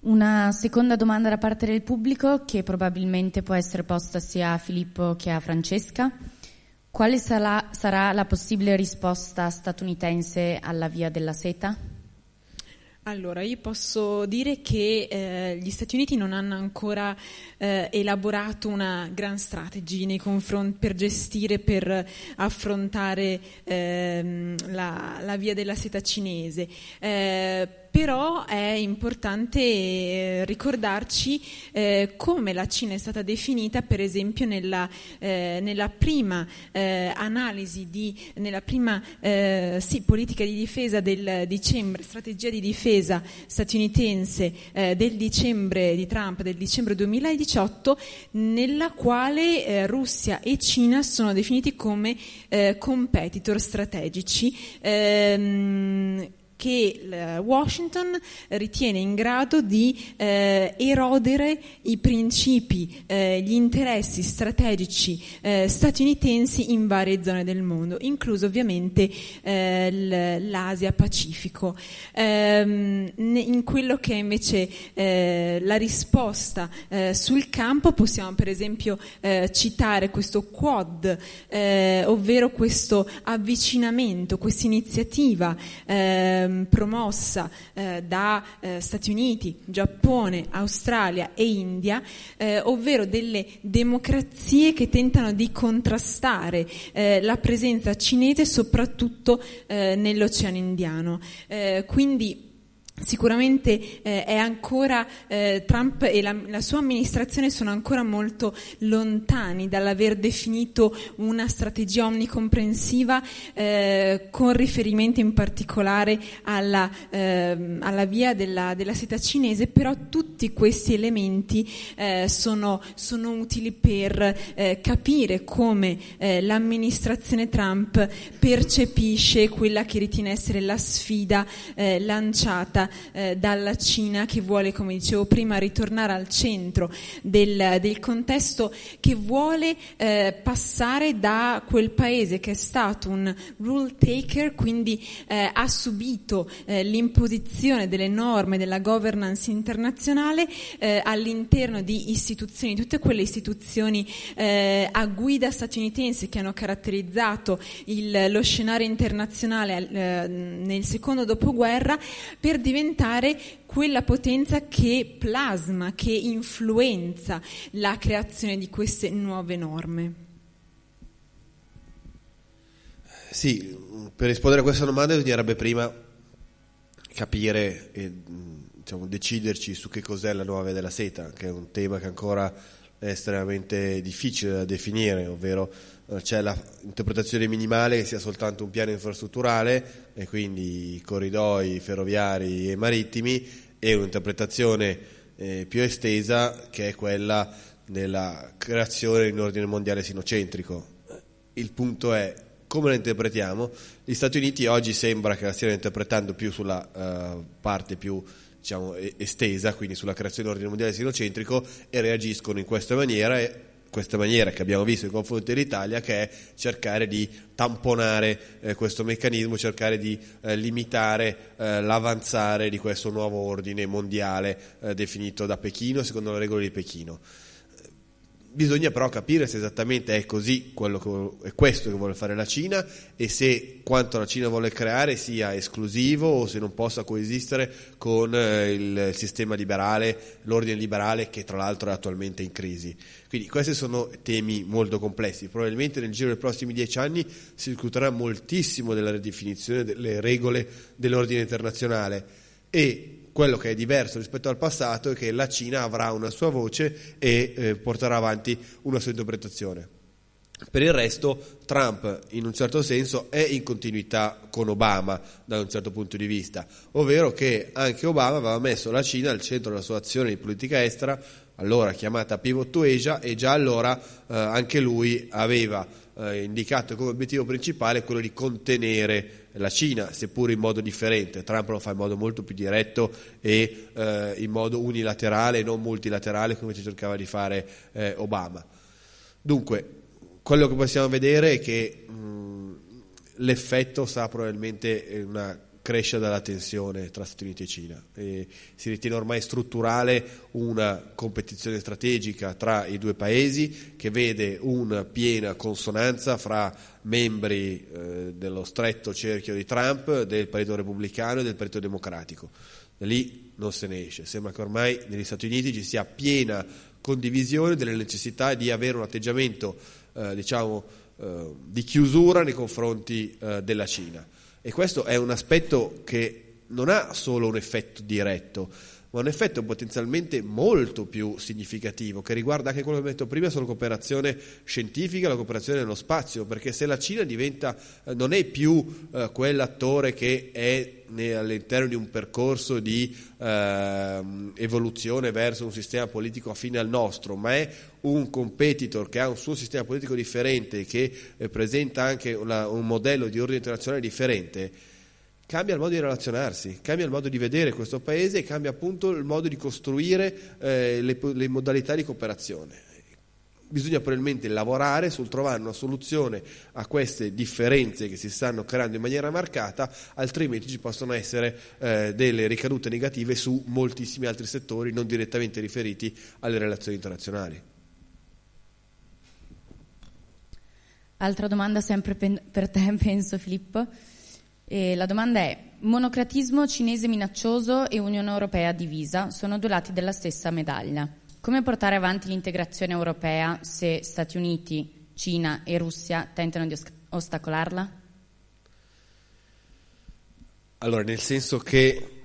Una seconda domanda da parte del pubblico che probabilmente può essere posta sia a Filippo che a Francesca. Quale sarà, sarà la possibile risposta statunitense alla via della seta? Allora, io posso dire che eh, gli Stati Uniti non hanno ancora eh, elaborato una gran strategia per gestire, per affrontare eh, la, la, via della seta cinese. Eh, però è importante eh, ricordarci eh, come la Cina è stata definita, per esempio, nella, eh, nella prima analisi, di, nella prima sì, politica di difesa del dicembre, strategia di difesa statunitense del dicembre di Trump, del dicembre 2018, nella quale Russia e Cina sono definiti come competitor strategici. Ehm, che Washington ritiene in grado di eh, erodere i principi, eh, gli interessi strategici eh, statunitensi in varie zone del mondo, incluso ovviamente eh, l'Asia Pacifico. Ehm, in quello che è invece eh, la risposta eh, sul campo possiamo per esempio citare questo Quad, ovvero questo avvicinamento, questa iniziativa ehm, promossa eh, da eh, Stati Uniti, Giappone, Australia e India, eh, ovvero delle democrazie che tentano di contrastare eh, la presenza cinese soprattutto eh, nell'Oceano Indiano. Eh, quindi Sicuramente eh, ancora eh, Trump e la, la, sua amministrazione sono ancora molto lontani dall'aver definito una strategia omnicomprensiva eh, con riferimento in particolare alla, ehm, alla via della, della, seta cinese, però tutti questi elementi eh, sono, sono, utili per eh, capire come eh, l'amministrazione Trump percepisce quella che ritiene essere la sfida lanciata eh, dalla Cina che vuole, come dicevo prima, ritornare al centro del, del contesto, che vuole eh, passare da quel paese che è stato un rule taker, quindi eh, ha subito eh, l'imposizione delle norme della governance internazionale eh, all'interno di istituzioni, tutte quelle istituzioni eh, a guida statunitense che hanno caratterizzato il, lo scenario internazionale nel secondo dopoguerra per diventare diventare quella potenza che plasma, che influenza la creazione di queste nuove norme. Sì, per rispondere a questa domanda bisognerebbe prima capire e diciamo, deciderci su che cos'è la nuova via della seta, che è un tema che ancora è estremamente difficile da definire, ovvero c'è l'interpretazione minimale che sia soltanto un piano infrastrutturale e quindi corridoi ferroviari e marittimi e un'interpretazione eh, più estesa che è quella della creazione di un ordine mondiale sinocentrico. Il punto è come la interpretiamo? Gli Stati Uniti oggi sembra che la stiano interpretando più sulla uh, parte più diciamo, estesa, quindi sulla creazione dell'ordine mondiale sinocentrico e reagiscono in questa maniera e questa maniera che abbiamo visto in confronto dell'Italia che è cercare di tamponare eh, questo meccanismo, cercare di eh, limitare eh, l'avanzare di questo nuovo ordine mondiale eh, definito da Pechino secondo le regole di Pechino. Bisogna però capire se esattamente è così, che, è questo che vuole fare la Cina e se quanto la Cina vuole creare sia esclusivo o se non possa coesistere con eh, il sistema liberale, l'ordine liberale che tra l'altro è attualmente in crisi. Quindi questi sono temi molto complessi. Probabilmente nel giro dei prossimi dieci anni si discuterà moltissimo della ridefinizione delle regole dell'ordine internazionale e quello che è diverso rispetto al passato è che la Cina avrà una sua voce e eh, porterà avanti una sua interpretazione. Per il resto Trump in un certo senso è in continuità con Obama da un certo punto di vista, ovvero che anche Obama aveva messo la Cina al centro della sua azione di politica estera, allora chiamata Pivot to Asia, e già allora eh, anche lui aveva eh, indicato come obiettivo principale quello di contenere la Cina, seppur in modo differente. Trump lo fa in modo molto più diretto e eh, in modo unilaterale, non multilaterale come ci cercava di fare eh, Obama. Dunque, quello che possiamo vedere è che mh, l'effetto sarà probabilmente una crescita della tensione tra Stati Uniti e Cina. E si ritiene ormai strutturale una competizione strategica tra i due paesi che vede una piena consonanza fra membri eh, dello stretto cerchio di Trump, del Partito Repubblicano e del Partito Democratico. Da lì non se ne esce. Sembra che ormai negli Stati Uniti ci sia piena condivisione delle necessità di avere un atteggiamento eh, diciamo, eh, di chiusura nei confronti eh, della Cina. E questo è un aspetto che non ha solo un effetto diretto, ma un effetto potenzialmente molto più significativo, che riguarda anche quello che ho detto prima sulla cooperazione scientifica, la cooperazione nello spazio, perché se la Cina diventa, eh, non è più eh, quell'attore che è all'interno di un percorso di eh, evoluzione verso un sistema politico affine al nostro, ma è un competitor che ha un suo sistema politico differente, che eh, presenta anche una, un modello di ordine internazionale differente, cambia il modo di relazionarsi, cambia il modo di vedere questo paese e cambia appunto il modo di costruire eh, le, le modalità di cooperazione bisogna probabilmente lavorare sul trovare una soluzione a queste differenze che si stanno creando in maniera marcata, altrimenti ci possono essere eh, delle ricadute negative su moltissimi altri settori non direttamente riferiti alle relazioni internazionali. Altra domanda sempre per te, penso Filippo. E la domanda è, monocratismo cinese minaccioso e Unione Europea divisa sono due lati della stessa medaglia. Come portare avanti l'integrazione europea se Stati Uniti, Cina e Russia tentano di ostacolarla? Allora, nel senso che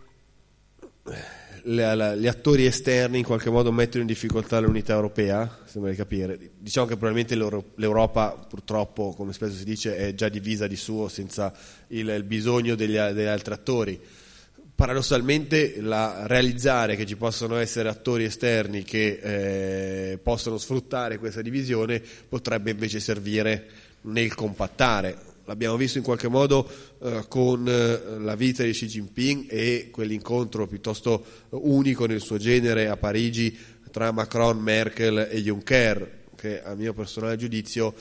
gli attori esterni in qualche modo mettono in difficoltà l'unità europea, sembra di capire. Diciamo che probabilmente l'Europa purtroppo, come spesso si dice, è già divisa di suo senza il, il bisogno degli, degli, altri attori. Paradossalmente la, realizzare che ci possono essere attori esterni che eh, possono sfruttare questa divisione potrebbe invece servire nel compattare l'abbiamo visto in qualche modo eh, con eh, la vita di Xi Jinping e quell'incontro piuttosto unico nel suo genere a Parigi tra Macron, Merkel e Juncker, che a mio personale giudizio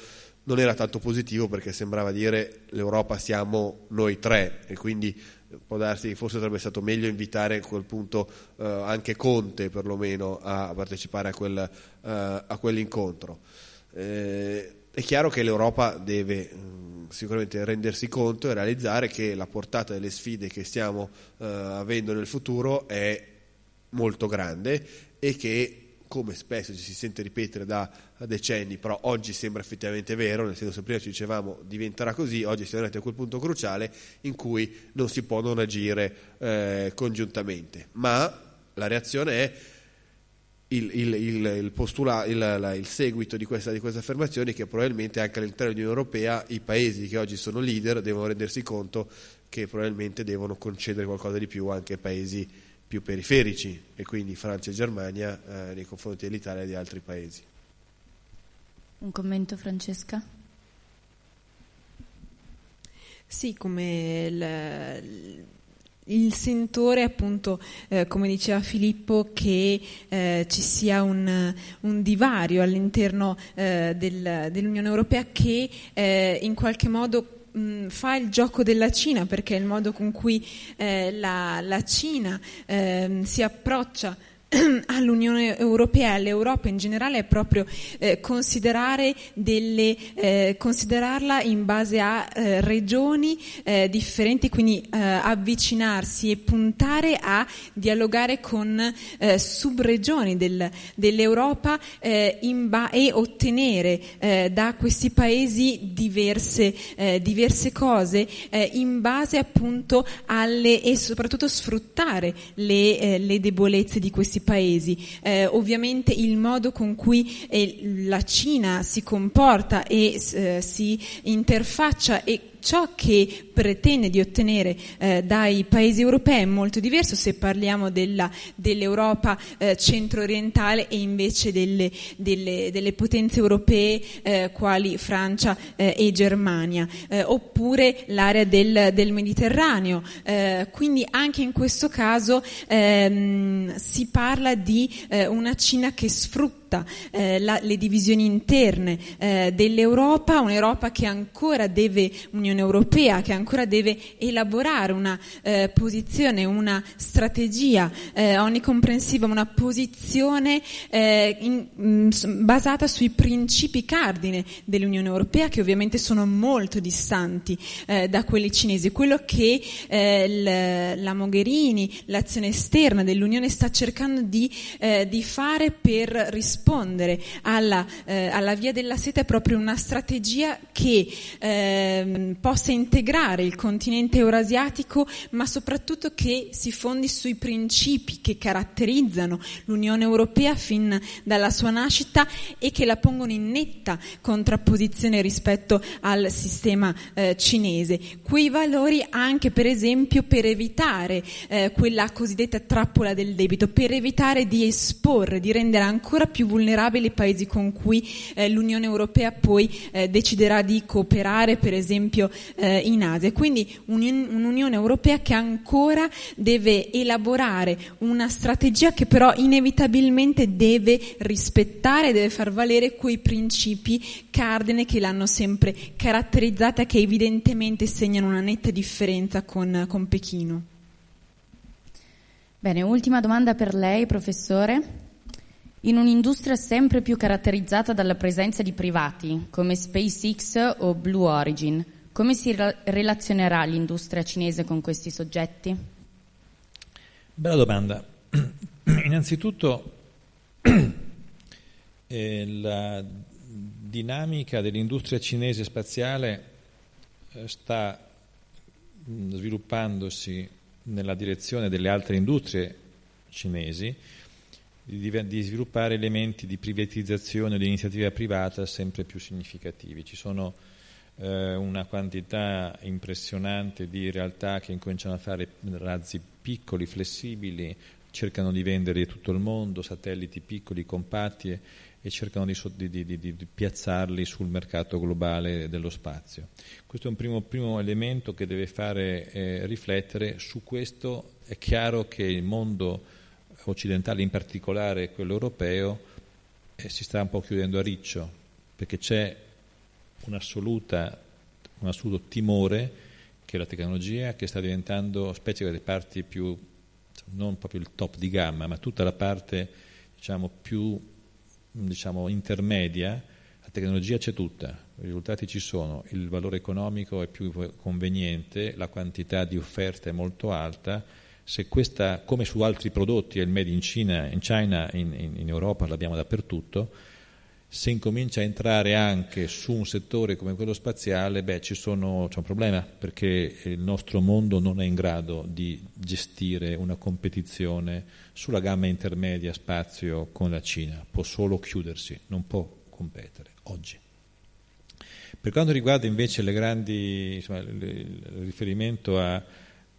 non era tanto positivo perché sembrava dire l'Europa siamo noi tre e quindi può darsi che forse sarebbe stato meglio invitare a quel punto eh, anche Conte perlomeno a partecipare a, quel, eh, a quell'incontro. Eh, è chiaro che l'Europa deve sicuramente rendersi conto e realizzare che la portata delle sfide che stiamo eh, avendo nel futuro è molto grande e che come spesso ci si sente ripetere da decenni, però oggi sembra effettivamente vero, nel senso che prima ci dicevamo diventerà così, oggi siamo arrivati a quel punto cruciale in cui non si può non agire eh, congiuntamente. Ma la reazione è il, il, il, il, postula, il seguito di questa, di queste affermazioni che probabilmente anche all'interno dell'Unione Europea i paesi che oggi sono leader devono rendersi conto che probabilmente devono concedere qualcosa di più anche ai paesi più periferici e quindi Francia e Germania eh, nei confronti dell'Italia e di altri paesi. Un commento Francesca? Sì, come il, il sentore appunto, eh, come diceva Filippo, che eh, ci sia un, un divario all'interno eh, del, dell'Unione Europea che eh, in qualche modo mh, fa il gioco della Cina, perché è il modo con cui eh, la, la, Cina ehm, si approccia all'Unione Europea e all'Europa in generale è proprio eh, delle, eh, considerarla in base a eh, regioni eh, differenti, quindi eh, avvicinarsi e puntare a dialogare con eh, subregioni del, dell'Europa ba- e ottenere da questi paesi diverse, diverse cose in base appunto alle e soprattutto sfruttare le, le debolezze di questi paesi. Eh, ovviamente il modo con cui eh, la Cina si comporta e eh, si interfaccia e ciò che pretende di ottenere eh, dai paesi europei è molto diverso se parliamo della, dell'Europa eh, centro-orientale e invece delle, delle, delle potenze europee eh, quali Francia eh, e Germania, eh, oppure l'area del, del Mediterraneo. Eh, quindi anche in questo caso ehm, si parla di una Cina che sfrutta tutta eh, la, le divisioni interne eh, dell'Europa, un'Europa che ancora deve, Unione Europea, che ancora deve elaborare una eh, posizione, una strategia eh, onnicomprensiva, una posizione eh, in, mh, mm, basata sui principi cardine dell'Unione Europea che ovviamente sono molto distanti eh, da quelli cinesi. Quello che l, la Mogherini, l'azione esterna dell'Unione sta cercando di, di fare per rispondere rispondere alla, eh, alla, via della seta è proprio una strategia che eh, possa integrare il continente eurasiatico, ma soprattutto che si fondi sui principi che caratterizzano l'Unione Europea fin dalla sua nascita e che la pongono in netta contrapposizione rispetto al sistema eh, cinese. Quei valori anche per esempio per evitare eh, quella cosiddetta trappola del debito, per evitare di esporre, di rendere ancora più vulnerabili paesi con cui eh, l'Unione Europea poi eh, deciderà di cooperare, per esempio eh, in Asia. Quindi un'Unione Europea che ancora deve elaborare una strategia che però inevitabilmente deve rispettare, deve far valere quei principi cardine che l'hanno sempre caratterizzata, che evidentemente segnano una netta differenza con, con Pechino. Bene, ultima domanda per lei, professore. In un'industria sempre più caratterizzata dalla presenza di privati, come SpaceX o Blue Origin, come si relazionerà l'industria cinese con questi soggetti? Bella domanda. Innanzitutto eh, la dinamica dell'industria cinese spaziale eh, sta mm, sviluppandosi nella direzione delle altre industrie cinesi di, sviluppare elementi di privatizzazione di iniziativa privata sempre più significativi. Ci sono eh, una quantità impressionante di realtà che incominciano a fare razzi piccoli, flessibili, cercano di vendere tutto il mondo, satelliti piccoli, compatti e, e cercano di, di, di, di, piazzarli sul mercato globale dello spazio. Questo è un primo, primo elemento che deve fare eh, riflettere. Su questo è chiaro che il mondo occidentale, in particolare quello europeo, eh, si sta un po' chiudendo a riccio, perché c'è un assoluto timore che la tecnologia che sta diventando, specie delle parti più, non proprio il top di gamma, ma tutta la parte diciamo, più diciamo, intermedia, tecnologia c'è tutta, i risultati ci sono, il valore economico è più conveniente, la quantità di offerta è molto alta, se questa, come su altri prodotti, è il made in China, in, China, in, in, Europa l'abbiamo dappertutto, se incomincia a entrare anche su un settore come quello spaziale, beh, sono, c'è un problema perché il nostro mondo non è in grado di gestire una competizione sulla gamma intermedia spazio con la Cina, può solo chiudersi, non può competere oggi. Per quanto riguarda invece le grandi, insomma, il riferimento a,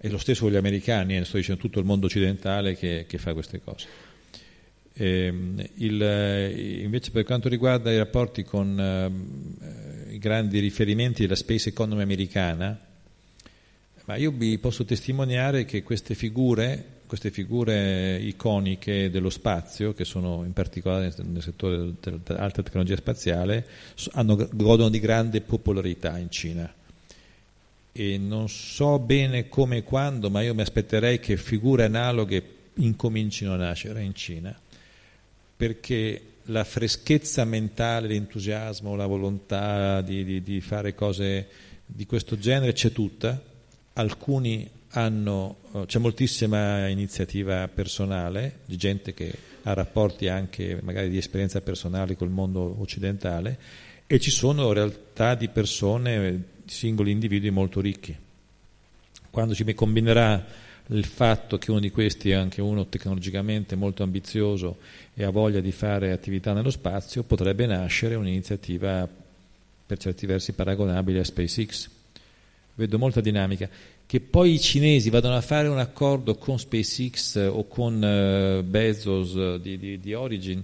è lo stesso con gli americani, eh, sto dicendo tutto il mondo occidentale che, che fa queste cose. Eh, il, invece per quanto riguarda i rapporti con eh, i grandi riferimenti della space economy americana, ma io vi posso testimoniare che queste figure queste figure iconiche dello spazio, che sono in particolare nel settore dell'alta tecnologia spaziale, hanno, godono di grande popolarità in Cina. E non so bene come e quando, ma io mi aspetterei che figure analoghe incomincino a nascere in Cina, perché la freschezza mentale, l'entusiasmo, la volontà di, di, di fare cose di questo genere c'è tutta, alcuni hanno, eh, c'è moltissima iniziativa personale di gente che ha rapporti anche magari di esperienza personale col mondo occidentale e ci sono realtà di persone, singoli individui molto ricchi. Quando ci combinerà il fatto che uno di questi è anche uno tecnologicamente molto ambizioso e ha voglia di fare attività nello spazio, potrebbe nascere un'iniziativa per certi versi paragonabile a SpaceX. Vedo molta dinamica che poi i cinesi vadano a fare un accordo con SpaceX o con uh, Bezos uh, di, di, di, Origin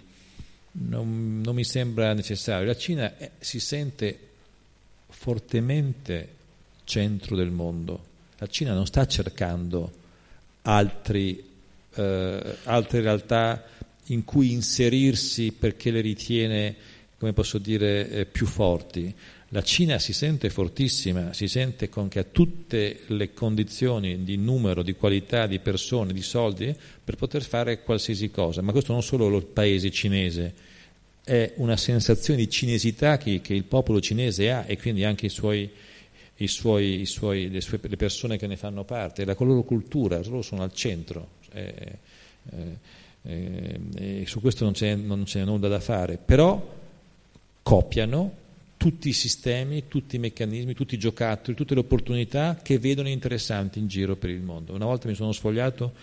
non, non, mi sembra necessario. La Cina si sente fortemente centro del mondo. La Cina non sta cercando altri, uh, altre realtà in cui inserirsi perché le ritiene, come posso dire, eh, più forti la Cina si sente fortissima, si sente con che ha tutte le condizioni di numero, di qualità, di persone, di soldi per poter fare qualsiasi cosa, ma questo non solo il paese cinese, è una sensazione di cinesità che, che il popolo cinese ha e quindi anche i suoi, i suoi, i suoi, le, sue, le, persone che ne fanno parte, la loro cultura, loro sono al centro. Eh, eh, eh, su questo non c'è, non c'è nulla da fare, però copiano tutti i sistemi, tutti i meccanismi, tutti i giocattoli, tutte le opportunità che vedono interessanti in giro per il mondo. Una volta mi sono sfogliato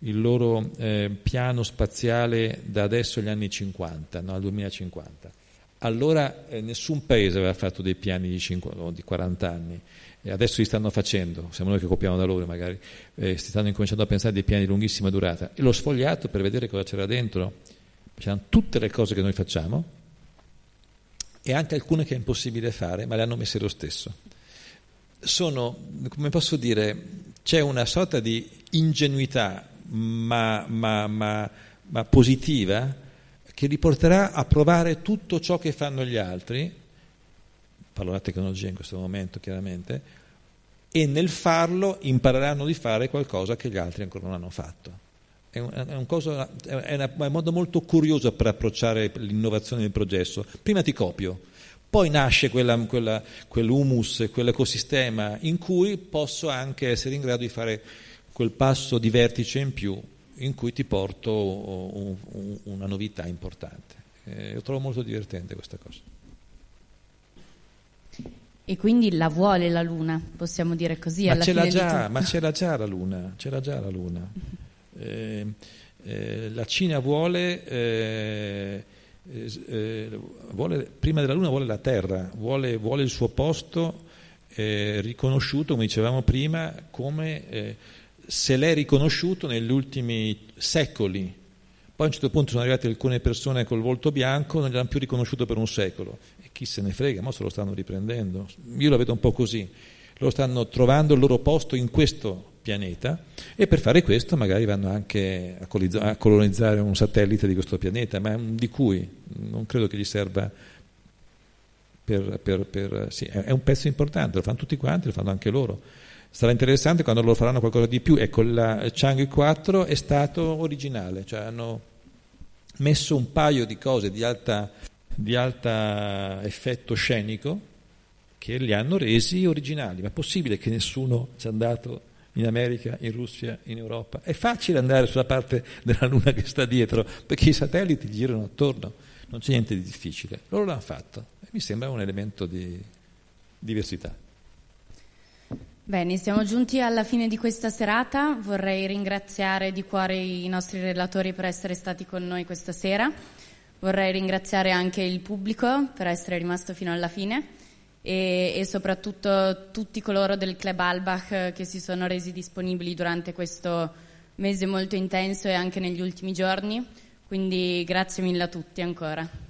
il loro eh, piano spaziale da adesso agli anni 50, no, al 2050. Allora eh, nessun paese aveva fatto dei piani di, 50, no, di 40 anni, e adesso li stanno facendo, siamo noi che copiamo da loro magari, eh, si stanno incominciando a pensare a dei piani di lunghissima durata. E l'ho sfogliato per vedere cosa c'era dentro, c'erano tutte le cose che noi facciamo, e anche alcune che è impossibile fare, ma le hanno messe lo stesso. Sono, come posso dire, c'è una sorta di ingenuità, ma, ma, ma, ma positiva, che li porterà a provare tutto ciò che fanno gli altri, parlo della tecnologia in questo momento chiaramente, e nel farlo impareranno di fare qualcosa che gli altri ancora non hanno fatto. È un, è un, cosa, è una, è un modo molto curioso per approcciare l'innovazione del processo. Prima ti copio, poi nasce quella, quella, quell'humus, quell'ecosistema in cui posso anche essere in grado di fare quel passo di vertice in più in cui ti porto un, un, una novità importante. Eh, io trovo molto divertente questa cosa. E quindi la vuole la Luna, possiamo dire così? Ma, ce l'ha, già, ma ce l'ha già la Luna, già la Luna. Eh, eh, la Cina vuole, eh, eh, vuole, prima della Luna vuole la Terra, vuole, vuole il suo posto eh, riconosciuto, come dicevamo prima, come eh, se l'è riconosciuto negli ultimi secoli. Poi a un certo punto sono arrivate alcune persone col volto bianco, non gliel'hanno più riconosciuto per un secolo. E chi se ne frega, ma se lo stanno riprendendo. Io la vedo un po' così. Loro stanno trovando il loro posto in questo pianeta e per fare questo magari vanno anche a colonizzare un satellite di questo pianeta, ma di cui non credo che gli serva per... per, per sì, è un pezzo importante, lo fanno tutti quanti, lo fanno anche loro. Sarà interessante quando loro faranno qualcosa di più. Ecco, la Chang'e 4 è stato originale, cioè hanno messo un paio di cose di alta di alto effetto scenico che li hanno resi originali. Ma è possibile che nessuno sia andato in America, in Russia, in Europa? È facile andare sulla parte della Luna che sta dietro, perché i satelliti girano attorno, non c'è niente di difficile. Loro l'hanno fatto e mi sembra un elemento di diversità. Bene, siamo giunti alla fine di questa serata. Vorrei ringraziare di cuore i nostri relatori per essere stati con noi questa sera. Vorrei ringraziare anche il pubblico per essere rimasto fino alla fine e, e soprattutto tutti coloro del Club Albach che si sono resi disponibili durante questo mese molto intenso e anche negli ultimi giorni. Quindi grazie mille a tutti ancora.